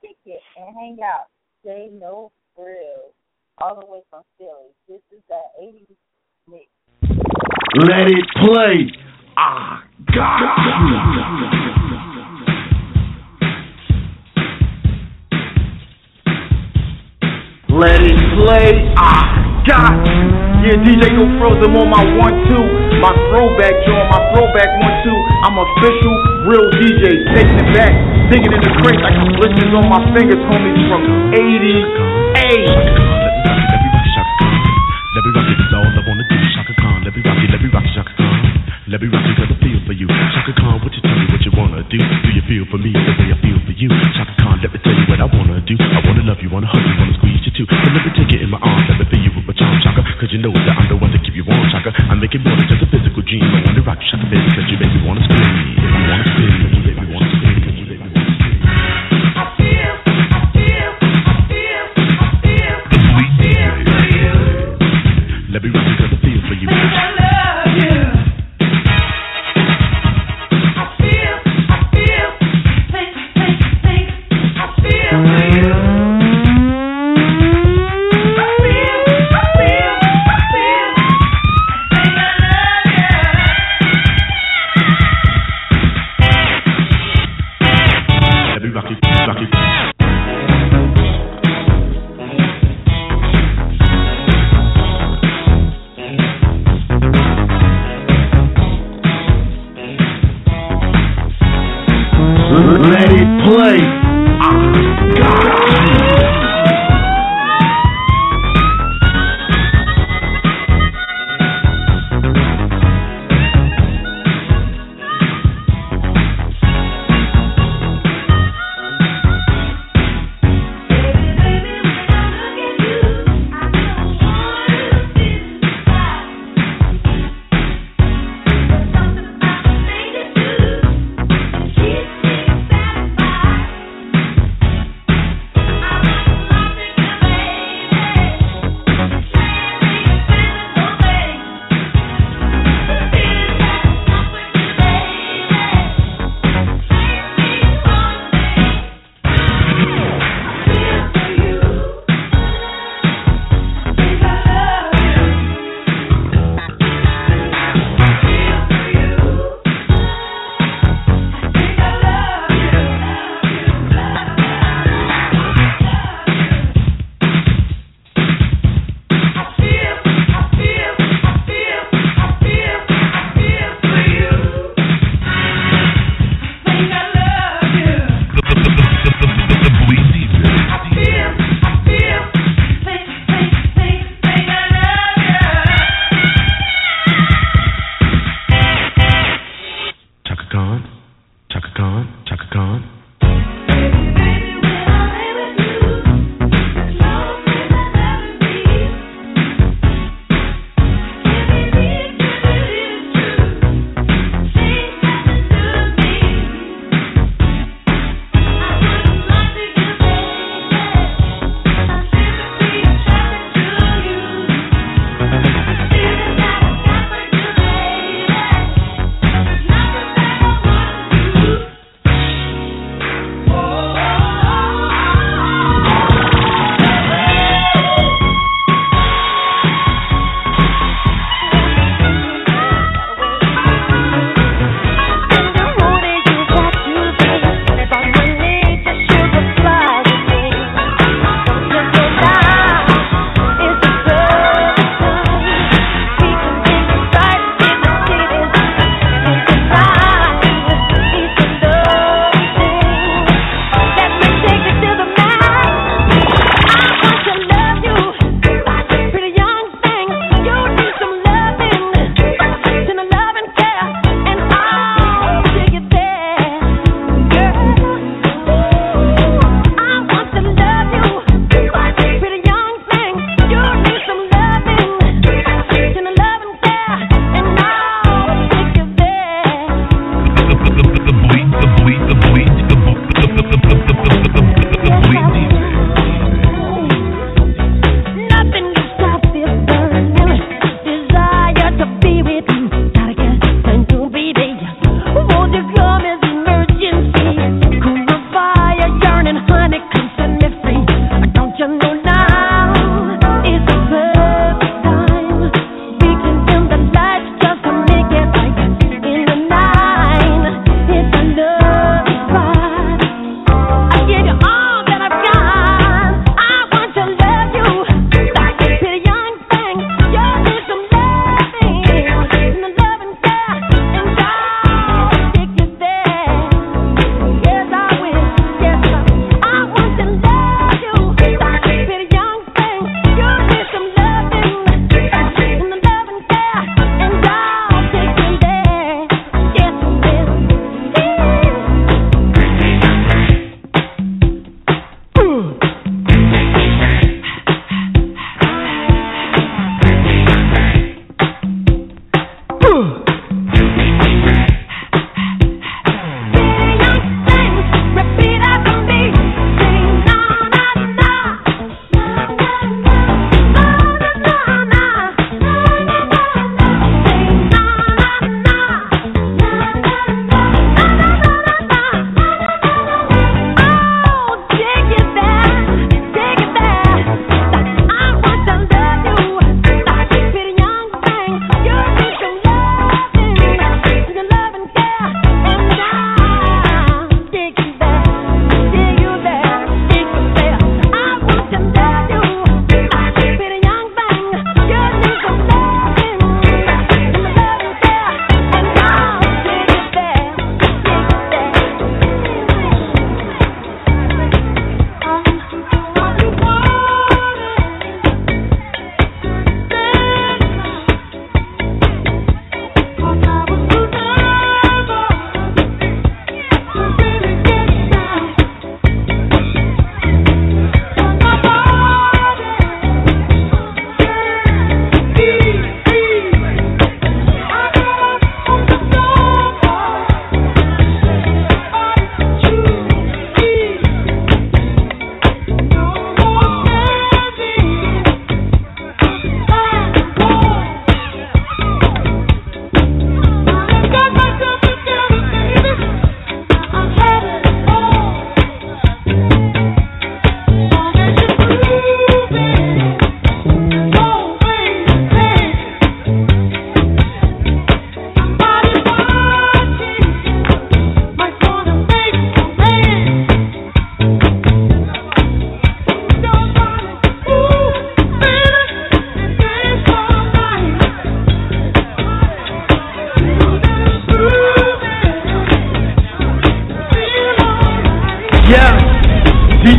kick it and hang out. Say No Frills, all the way from Philly. This is the 80s mix. Let it play. Ah, God. Let it play. Ah, God. Yeah, DJ No Frills, I'm on my one two, my throwback joint, my throwback one two. I'm official, real DJ, taking it back. Digging in the crates like blisters on my fingers, homies, from 88. Do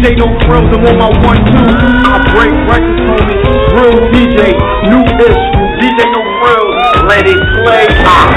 DJ No Frills, I'm on my one two. I break records, homie. Real DJ, new issue. DJ No Frills, let it play. Ah,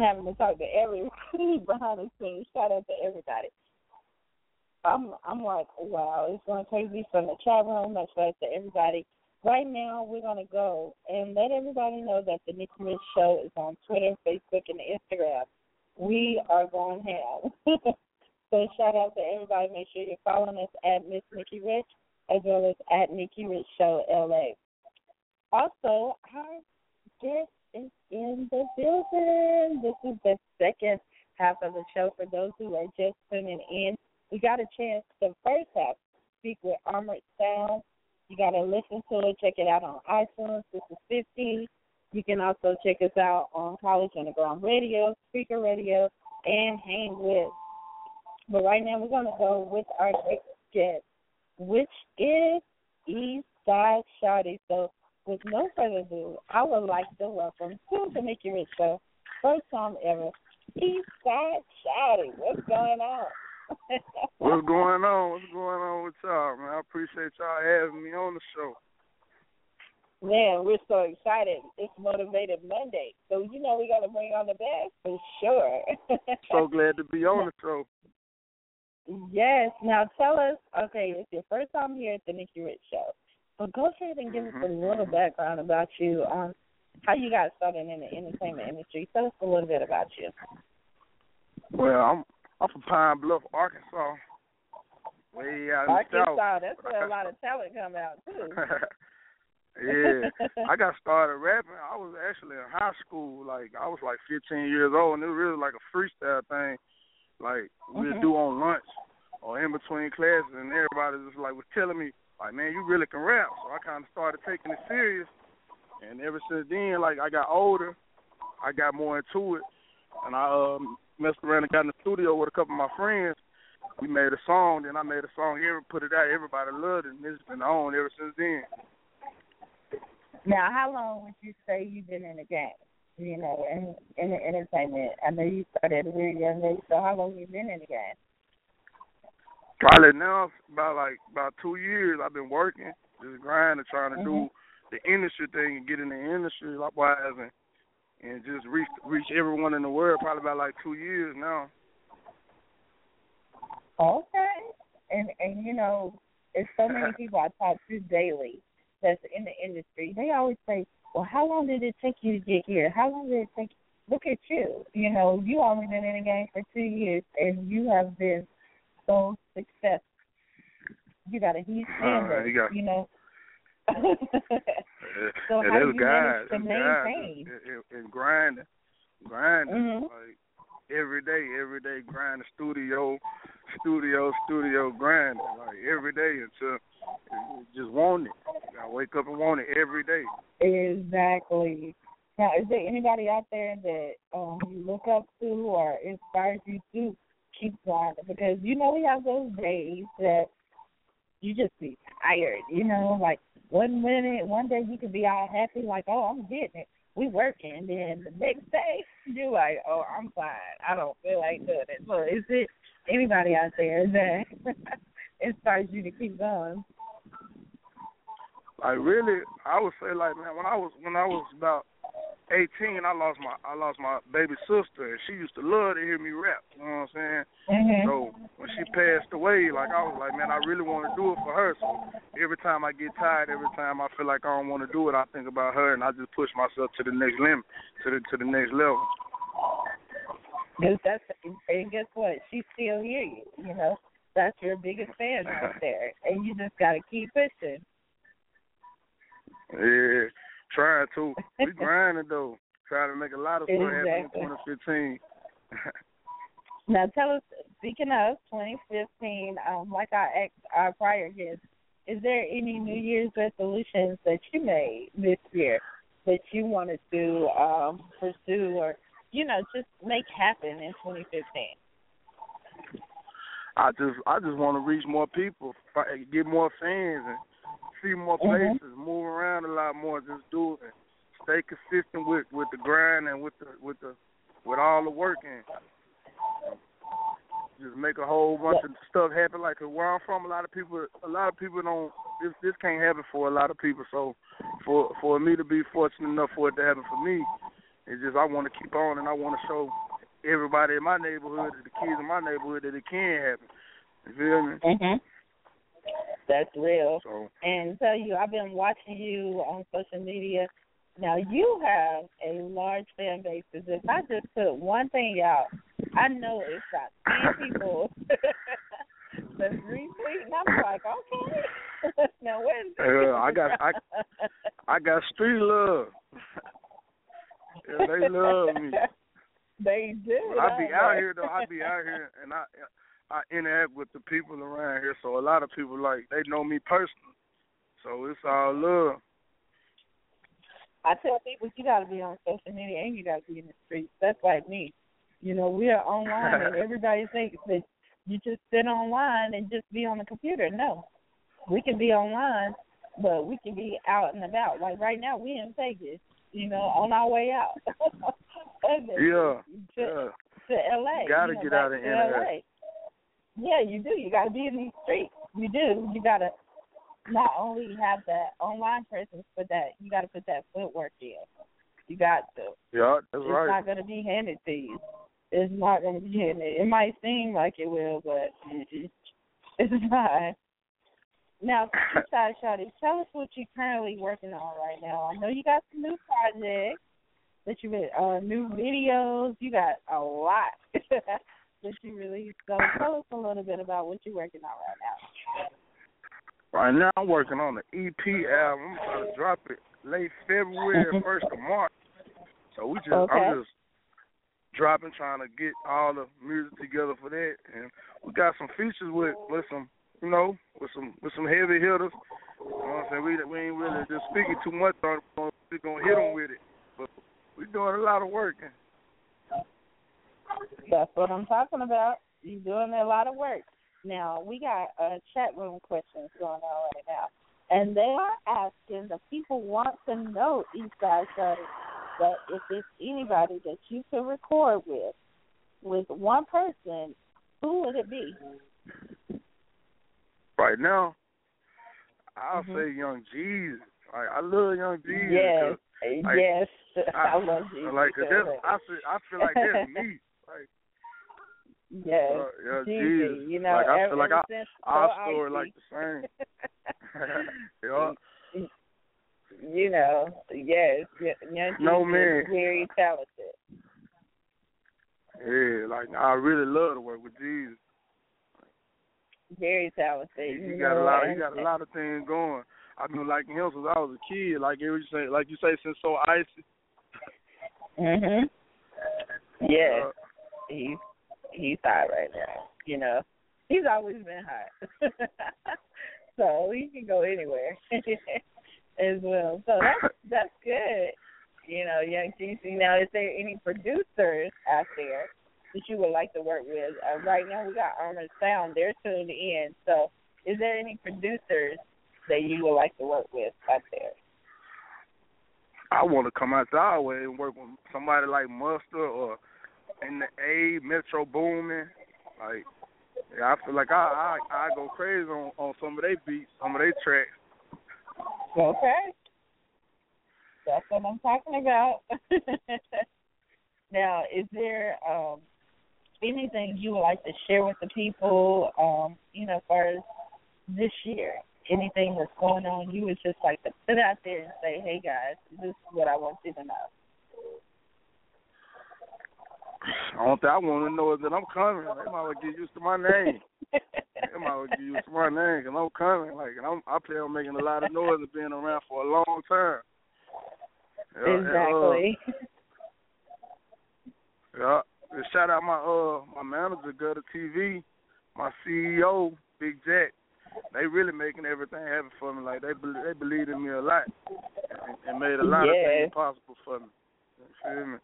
crazy to everybody behind the scenes. Shout out to everybody. I'm I'm like, wow, it's going to take me some travel, I'm like to everybody, right now, we're going to go and let everybody know that the Nikki Rich Show is on Twitter, Facebook, and Instagram. We are going ham. so shout out to everybody. Make sure you're following us at Miss Nikki Rich as well as at Nikki Rich Show LA. Also, our guest is in the building. This is the second half of the show for those who are just tuning in. We got a chance. The first half Speak with Armored Sound. You got to listen to it. Check it out on iTunes. This is 50. You can also check us out on College Underground Radio, Spreaker Radio, and Hang With. But right now, we're going to go with our next guest, which is East Side Shawty. So, with no further ado, I would like to welcome to the Nikki Rich Show, first time ever, East Side Shawty. What's going on? What's going on? What's going on with y'all, man? I appreciate y'all having me on the show. Man, we're so excited. It's Motivated Monday. So, you know, we got to bring on the best for sure. so glad to be on the show. Yes. Now, tell us, okay, it's your first time here at the Nikki Rich Show. So go ahead and give us a little mm-hmm. background about you on how you got started in the entertainment industry. Tell us a little bit about you. Well, I'm I'm from Pine Bluff, Arkansas. Way out Arkansas, south. that's where a lot of talent come out too. yeah, I got started rapping. I was actually in high school. Like I was like 15 years old, and it was really like a freestyle thing. Like we'd mm-hmm. do on lunch or in between classes, and everybody just like was telling me, like, man, you really can rap. So I kind of started taking it serious. And ever since then, like I got older, I got more into it, and I um messed around and got in the studio with a couple of my friends. We made a song, then I made a song, put it out, everybody loved it, and it's been on ever since then. Now, how long would you say you've been in the game? You know, in in the entertainment. I know you started at a very young age, so how long you been in the game? Probably now about like about two years. I've been working, just grinding, trying to mm-hmm. do the industry thing and get in the industry likewise and and just reach reach everyone in the world probably about like two years now. Okay, and and you know, there's so many people I talk to daily that's in the industry. They always say, "Well, how long did it take you to get here? How long did it take you? look at you. You know, you only been in the game for two years, and you have been so successful. You got a huge fan Uh, you you know. so and how do you guys, manage to maintain? and, and, grinding, grinding Mhm. like every day, every day grinding studio, studio, studio grinding like every day until just want it. I wake up and want it every day. Exactly. Now, is there anybody out there that um, you look up to or inspires you to keep grinding? Because you know we have those days that you just be tired. You know, like one minute, one day you could be all happy, like, oh, I'm getting it. We working. Then the next day you're like, oh, I'm fine. I don't feel like doing it. So, is it anybody out there that inspires you to keep going? Like really, I would say like man, when I was when I was about eighteen, I lost my I lost my baby sister, and she used to love to hear me rap. You know what I'm saying? Mhm. So when she passed away, like I was like, man, I really want to do it for her. So every time I get tired, every time I feel like I don't want to do it, I think about her, and I just push myself to the next limit, to the to the next level. That's and guess what? She still hear you. You know, that's your biggest fan right there, and you just gotta keep pushing. Yeah, trying to. We grinding though, trying to make a lot of stuff happen in 2015. Now, tell us. Speaking of 2015, um, like I asked our prior guest, is there any New Year's resolutions that you made this year that you wanted to um, pursue or you know just make happen in 2015? I just I just want to reach more people, get more fans, and see more Mhm. places, move around a lot more. Just do it, and stay consistent with with the grind and with the with the with all the work and just make a whole bunch of stuff happen. Like where I'm from, a lot of people a lot of people don't this this can't happen for a lot of people. So for for me to be fortunate enough for it to happen for me, it's just I want to keep on and I want to show everybody in my neighborhood, the kids in my neighborhood, that it can happen. You feel me? Mhm. That's real. So And tell you, I've been watching you on social media. Now you have a large fan base. 'cause if I just put one thing out, I know it's got ten people that's retweeting. I'm like, okay. now where's Yeah, I got I I got street love. yeah, they love me. They do. But I be out here though. I'd be out here and I I interact with the people around here. So a lot of people like they know me personally. So it's all love. I tell people you got to be on social media and you got to be in the streets. That's like me. You know, we are online and everybody thinks that you just sit online and just be on the computer. No, we can be online, but we can be out and about. Like right now, we in Vegas. You know, on our way out. Yeah, to, yeah. to LA. You gotta know, get out and interact. Yeah, you do. You got to be in these streets. You do. You got to not only have that online presence, but that you got to put that footwork in. You got to. Yeah, that's it's right. It's not going to be handed to you. It's not going to be handed. It might seem like it will, but it- it's not. Now, Eastside Shawty, tell us what you're currently working on right now. I know you got some new projects that you made, uh, new videos. You got a lot that you released. So tell us a little bit about what you're working on right now. Right now I'm working on the EP album. I'm trying to drop it late February, mm-hmm. first of March. So we just Okay. I'm just dropping, trying to get all the music together for that, and we got some features with with some you know with some with some heavy hitters. You know what I'm saying? We we ain't really just speaking too much on it. We gonna hit them with it, but we're doing a lot of work. That's what I'm talking about. You're doing a lot of work. Now, we got uh, chat room questions going on right now. And they are asking, the people want to know, Eastside Shawty, that if there's anybody that you could record with, with one person, who would it be? Right now, I'll Mhm. say Young Jeezy. Like I love Young Jeezy. Yes, like, yes. I, I love Jeezy Like. I feel I feel like that's me. Like Yes, uh, yeah. Jeezy. You know, like I feel like I, our story like the same. yeah. you know, yes, y- young No, Jeezy man. very talented. Yeah, like I really love to work with Jeezy. Very talented. He, you got a lot. and, he got a lot of things going. I've been liking him since I was a kid. Like you say, like you say, since so icy. Mhm. Yeah, Uh, he's he's hot right now. You know, he's always been hot, so he can go anywhere as well. So that's that's good. You know, Young Jeezy. Now, is there any producers out there that you would like to work with? Uh, right now, we got Armored Sound. They're tuned in. So, is there any producers that you would like to work with out there? I want to come out our way and work with somebody like Mustard or in the A Metro Boomin. Like, I feel like I I I go crazy on on some of their beats, some of their tracks. Okay. That's what I'm talking about. now, is there um anything you would like to share with the people, um, you know, as far as this year? Anything that's going on, you would just like to put out there and say, Hey guys, this is what I want you to know. The only thing I want to know is that I'm coming. They might well get used to my name. they might well get used to my name because I'm coming. Like, and I'm, I plan on making a lot of noise and being around for a long time. Yeah, exactly. And, uh, yeah. And shout out my uh my manager, Gutter TV, my CEO, Big Jack. They really making everything happen for me. Like they be- they believe in me a lot and, and made a lot of things possible for me. You feel me?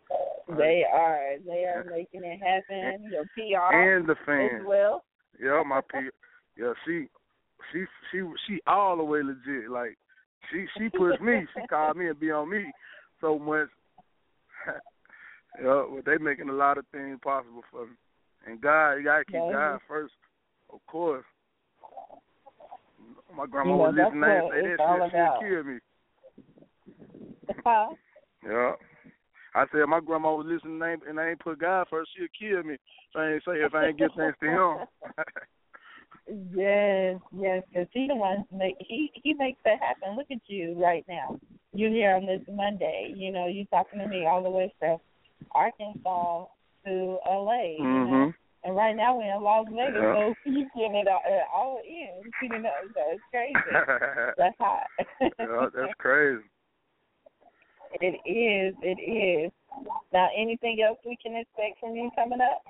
They are. They are making it happen. Your PR and the fans as well. Yeah, my P. Yeah, she, she, she, she all the way legit. Like she, she pushed me. She called me and be on me so much. yeah, well, they making a lot of things possible for me. And God, you gotta keep Yeah. God first, of course. My grandma You was know, listening that's and say that shit, she'll kill me. Yeah. I said my grandma was listening and I ain't, and I ain't put God first, she'll kill me. If I ain't say if I ain't give thanks to him. Yes, yes, because he the one make he he makes that happen. Look at you right now. You're here on this Monday. You know, you talking to me all the way from Arkansas to LA. You know? And right now we're in Las Vegas, Yeah. so you getting it all, uh, all in. You know, so it's crazy. That's hot. yeah, that's crazy. It is. It is. Now, anything else we can expect from you coming up?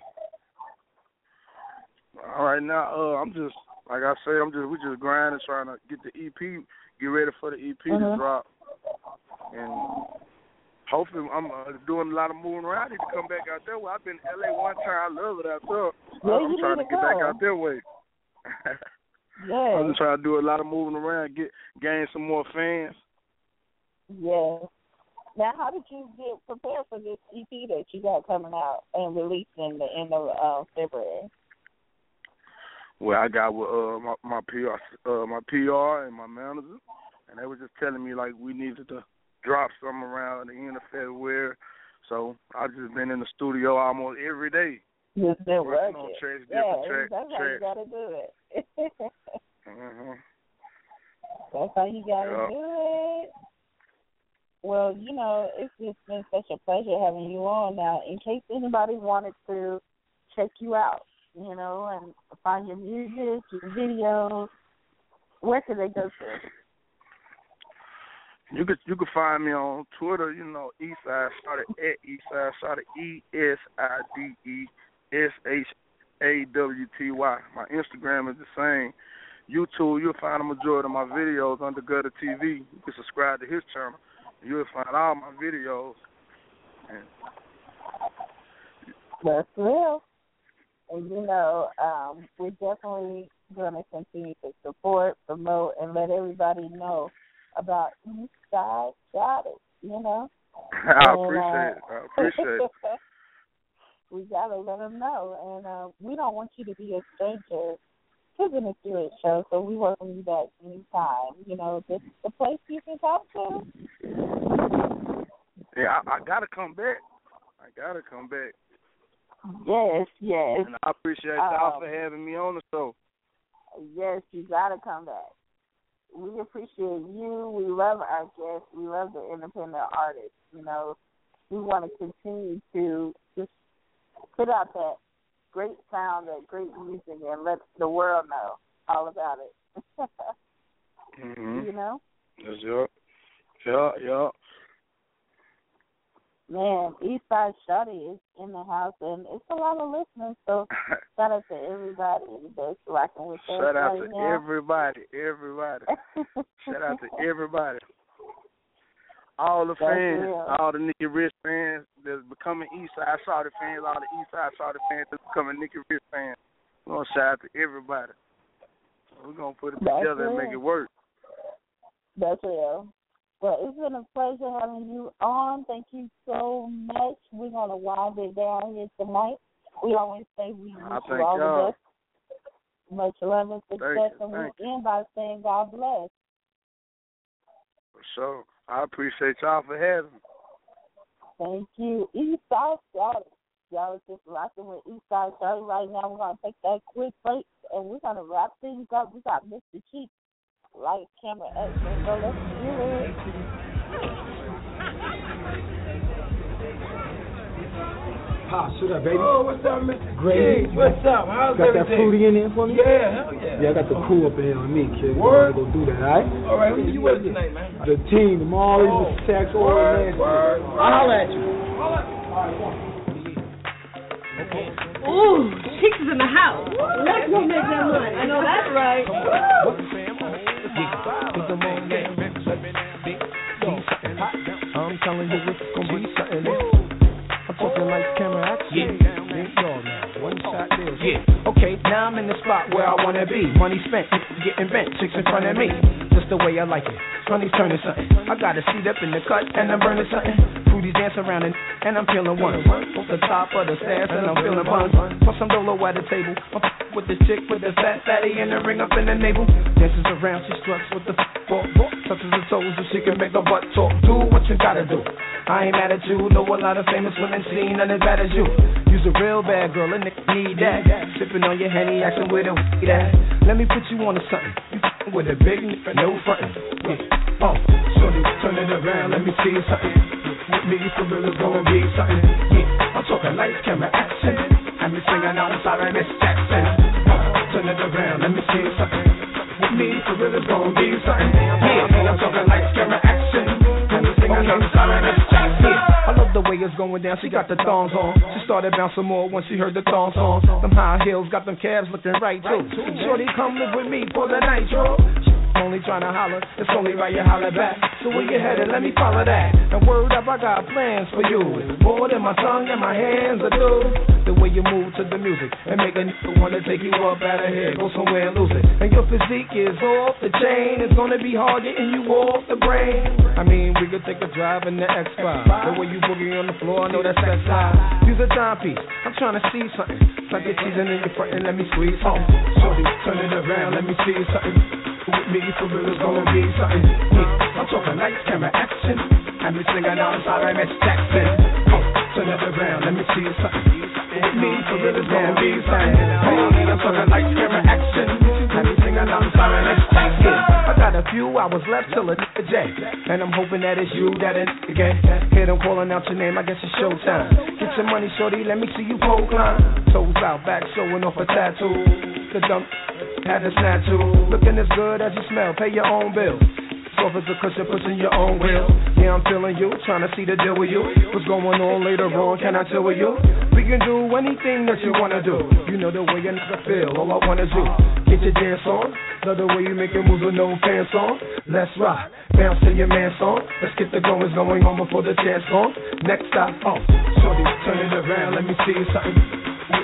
All right now, uh, I'm just like I say, I'm just we just grinding, trying to get the EP, get ready for the EP to Mhm. drop, and hopefully I'm uh, doing a lot of moving around. I need to come back out there. Well, I've been to LA one time. I love it out there. Yeah, I'm you trying to, to get back out there way. Yes. I'm just trying to do a lot of moving around, get gain some more fans. Yes. Now, how did you get prepared for this EP that you got coming out and released in the end of uh, February? Well, I got with uh my my PR uh my PR and my manager, and they were just telling me like we needed to drop something around the end of February. So I've just been in the studio almost every day. Just been Working working. on tracks, yeah, different track- that's how you got to do it. hmm that's how you got to Yeah. do it. Well, you know, it's just been such a pleasure having you on. Now, in case anybody wanted to check you out, you know, and find your music, your videos, where could they go to? You could you could find me on Twitter. You know, Eastside Shawty at Eastside Shawty E S I D E S H A W T Y. My Instagram is the same. YouTube, you'll find the majority of my videos under Gutter TV. You can subscribe to his channel. You'll find all my videos. And That's real. And you know, um, we're definitely going to continue to support, promote, and let everybody know about East Side Got It. You know. I And, appreciate uh, it. I appreciate it. we gotta let them know, and uh, we don't want you to be a stranger the Mysterious Show. So we welcome you back anytime. You know, this is the place you can talk to. Yeah, I, I gotta come back. I gotta come back. Yes, yes. And I appreciate y'all Um, for having me on the show. Yes, you gotta come back. We appreciate you. We love our guests. We love the independent artists. You know, we want to continue to just put out that great sound, that great music, and let the world know all about it. mm-hmm. You know. Yes, yeah, yeah, yeah. Man, Eastside Shawty is in the house, and it's a lot of listeners. So shout out to everybody that's rocking with us. Shout out right to now. everybody, everybody. shout out to everybody. All the fans, all the Nikki Rich fans that's becoming Eastside Shawty fans, all the Eastside Shawty fans that's becoming Nikki Rich fans. We're gonna shout out to everybody. We're gonna put it That's together and make it work. That's real. Well, it's been a pleasure having you on. Thank you so much. We're gonna wind it down here tonight. We always say we wish you all y'all. the best. Much love and success, and we'll end by saying God bless. For sure. I appreciate y'all for having me. Thank you. Eastside Shawty. Y'all are just rocking with Eastside Shawty right now. We're gonna take that quick break and we're gonna wrap things up. We got Mr. Cheek, light camera action. So let's do it. Pop, shoot up, baby. Oh, what's up, Mr. Great. King? What's up? How's Got that everything? fruity in there for me? Yeah, hell yeah. Yeah, I got the crew up in here with me, kid. Word. We're gonna go do that, alright? All right, who you with tonight, man? The team, the Marlies, Oh. the Sax, all Word, the word, I'll holler at you. Ooh, chicks in the house. Let's go make that money. I know that's right. I'm telling you it's gonna be something. Like camera action. One Okay, now I'm in the spot where I wanna be. Money spent, getting bent, chicks in front of me. Just the way I like it. Money's turning something. I got a seat up in the cut and I'm burning something. Fruities dance around and, and I'm feeling one. Off the top of the stairs and I'm feeling buns. Plus some dolo at the table. I'm with the chick with the fat fatty and the ring up in the navel. Dances around, she struts with the fork, fork. Touches her toes so she can make her butt talk. Do what you gotta do. I ain't mad at you. Know a lot of famous women seen none as bad as you. You's a real bad girl and nigga need that. Sipping on your henny, asking with a weed at. Let me put you on to something. You with a big nigga, no frontin'. Yeah. Oh, shorty, turn it around, let me see something. With me, for real, it's gonna be something. Yeah, I'm talking lights, camera, action. And me singing, I'm sorry, Miss Jackson. Oh, turn it around, let me see something. With me, for real, it's gonna be something. Yeah, I'm talking lights, camera, action. And me singing, I'm sorry, Miss Jackson. I love the way it's going down. She got the thongs on. She started bouncing more when she heard the thong song. Them high heels got them calves looking right too. Shorty, come live with me for the night. I'm only trying to holler, it's only right you holler back. So where you headed? Let me follow that. And word up, I got plans for you. More than my tongue and my hands are do. Way you move to the music and make a nigga wanna take you up out of here, go somewhere and lose it. And your physique is off the chain. It's gonna be hard getting you off the brain. I mean, we could take a drive in the X5. The way you boogie on the floor, I know that's sex high. Use a timepiece. I'm trying to see something. Like you're teasing in your front and let me squeeze something. Shorty, turn it around, let me see something. With me, for real, it's gonna be something. I'm talking lights, camera, action. And me singing out, sorry, Miss Jackson. Turn it around, let me see something. Me, real, it's gonna be. Hey, I'm talking lights, camera, action. And me singing out, sorry, Miss Jackson. I got a few hours left till a nigga And I'm hoping that it's you that it again. Hear them calling out your name, I guess it's showtime. Get your money, shorty, let me see you pole climb. Toes out, back showing off a tattoo. The dump had a snatch Looking as good as you smell, pay your own bill. As a cushion, pushing your own will. Yeah, I'm feeling you, trying to see the deal with you. What's going on later on? Can I chill with you? We can do anything that you wanna do. You know the way a nigga feel. All I wanna do, get your dance on. Love the way you make it moves with no pants on. Let's rock, bounce to your man song. Let's get the goings going on before the chance gone. Next stop, oh, shorty, turn it around, let me see you something.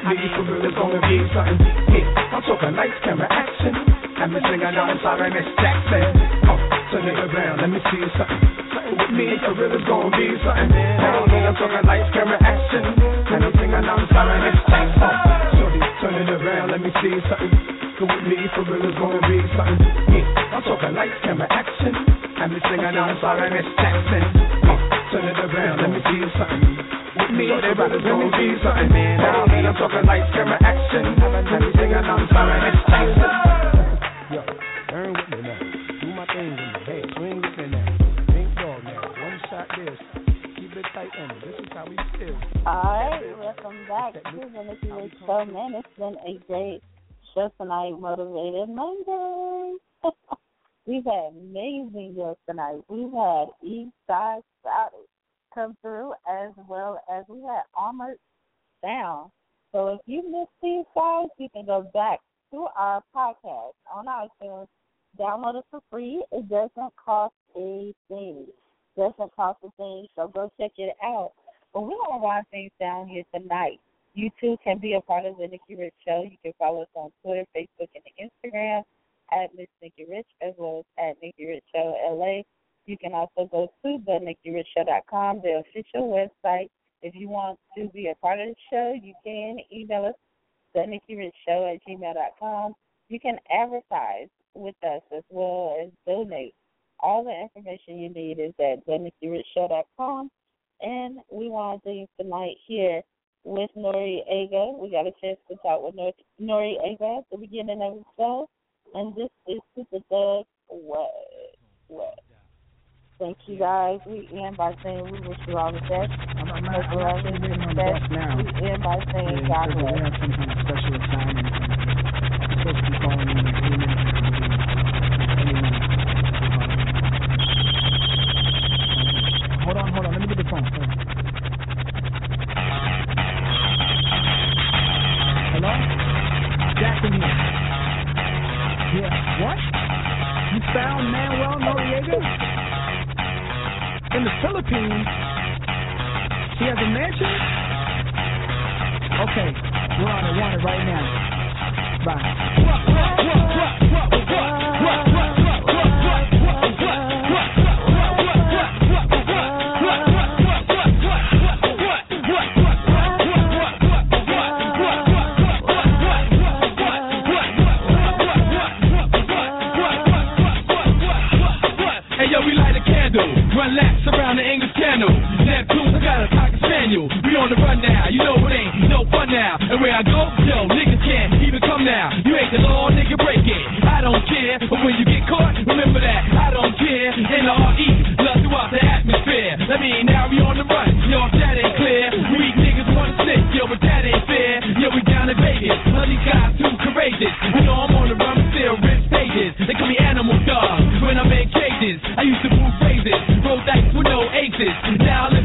Me, for real, it's gonna be something. Yeah, I'm talking lights, camera, action. And me singing, I'm sorry, Miss Jackson. Oh, turn it around, let me see something. Something with me, for real, it's gonna be something. Hey, I'm talking lights, camera, action. And me singing, I'm sorry, Jackson. Oh, shorty, turn it around, let me see something. Come with me, for real, it's gonna be something. Yeah, I'm talking lights, camera, action. And me singing, I'm sorry, Miss Jackson. Oh, turn it around, let me see something. With me, so they rather let me see something. Now me, I'm talking lights, camera, action. And me singing, I'm sorry, Miss Jackson. All right, welcome back. To the Nikki Rich Show. Man, it's been a great show tonight, Motivated Monday. We've had amazing guests tonight. We've had East Side Shawty come through as well as we had Armored Sound. So if you missed these guys, you can go back to our podcast on iTunes. Download it for free. It doesn't cost a thing. Doesn't cost a thing. So go check it out. But we have a lot of things down here tonight. You too can be a part of the Nikki Rich Show. You can follow us on Twitter, Facebook, and Instagram at Miss Nikki Rich as well as at Nikki Rich Show LA. You can also go to the NikkiRichShow.com, the official website. If you want to be a part of the show, you can email us the Show at gmail.com. You can advertise with us as well as donate. All the information you need is at theNikkiRichShow.com. And we want to do tonight here with Noreaga. We got a chance to talk with Nori, Nori at the beginning of the show. And this is Super Thug What? What? Thank you guys. We end by saying we wish you all the best. I'm, I'm, Make I'm actually and on the bus now. We end by saying Yeah, God bless. we have some kind of special assignment. I'm supposed to be calling in aces. Now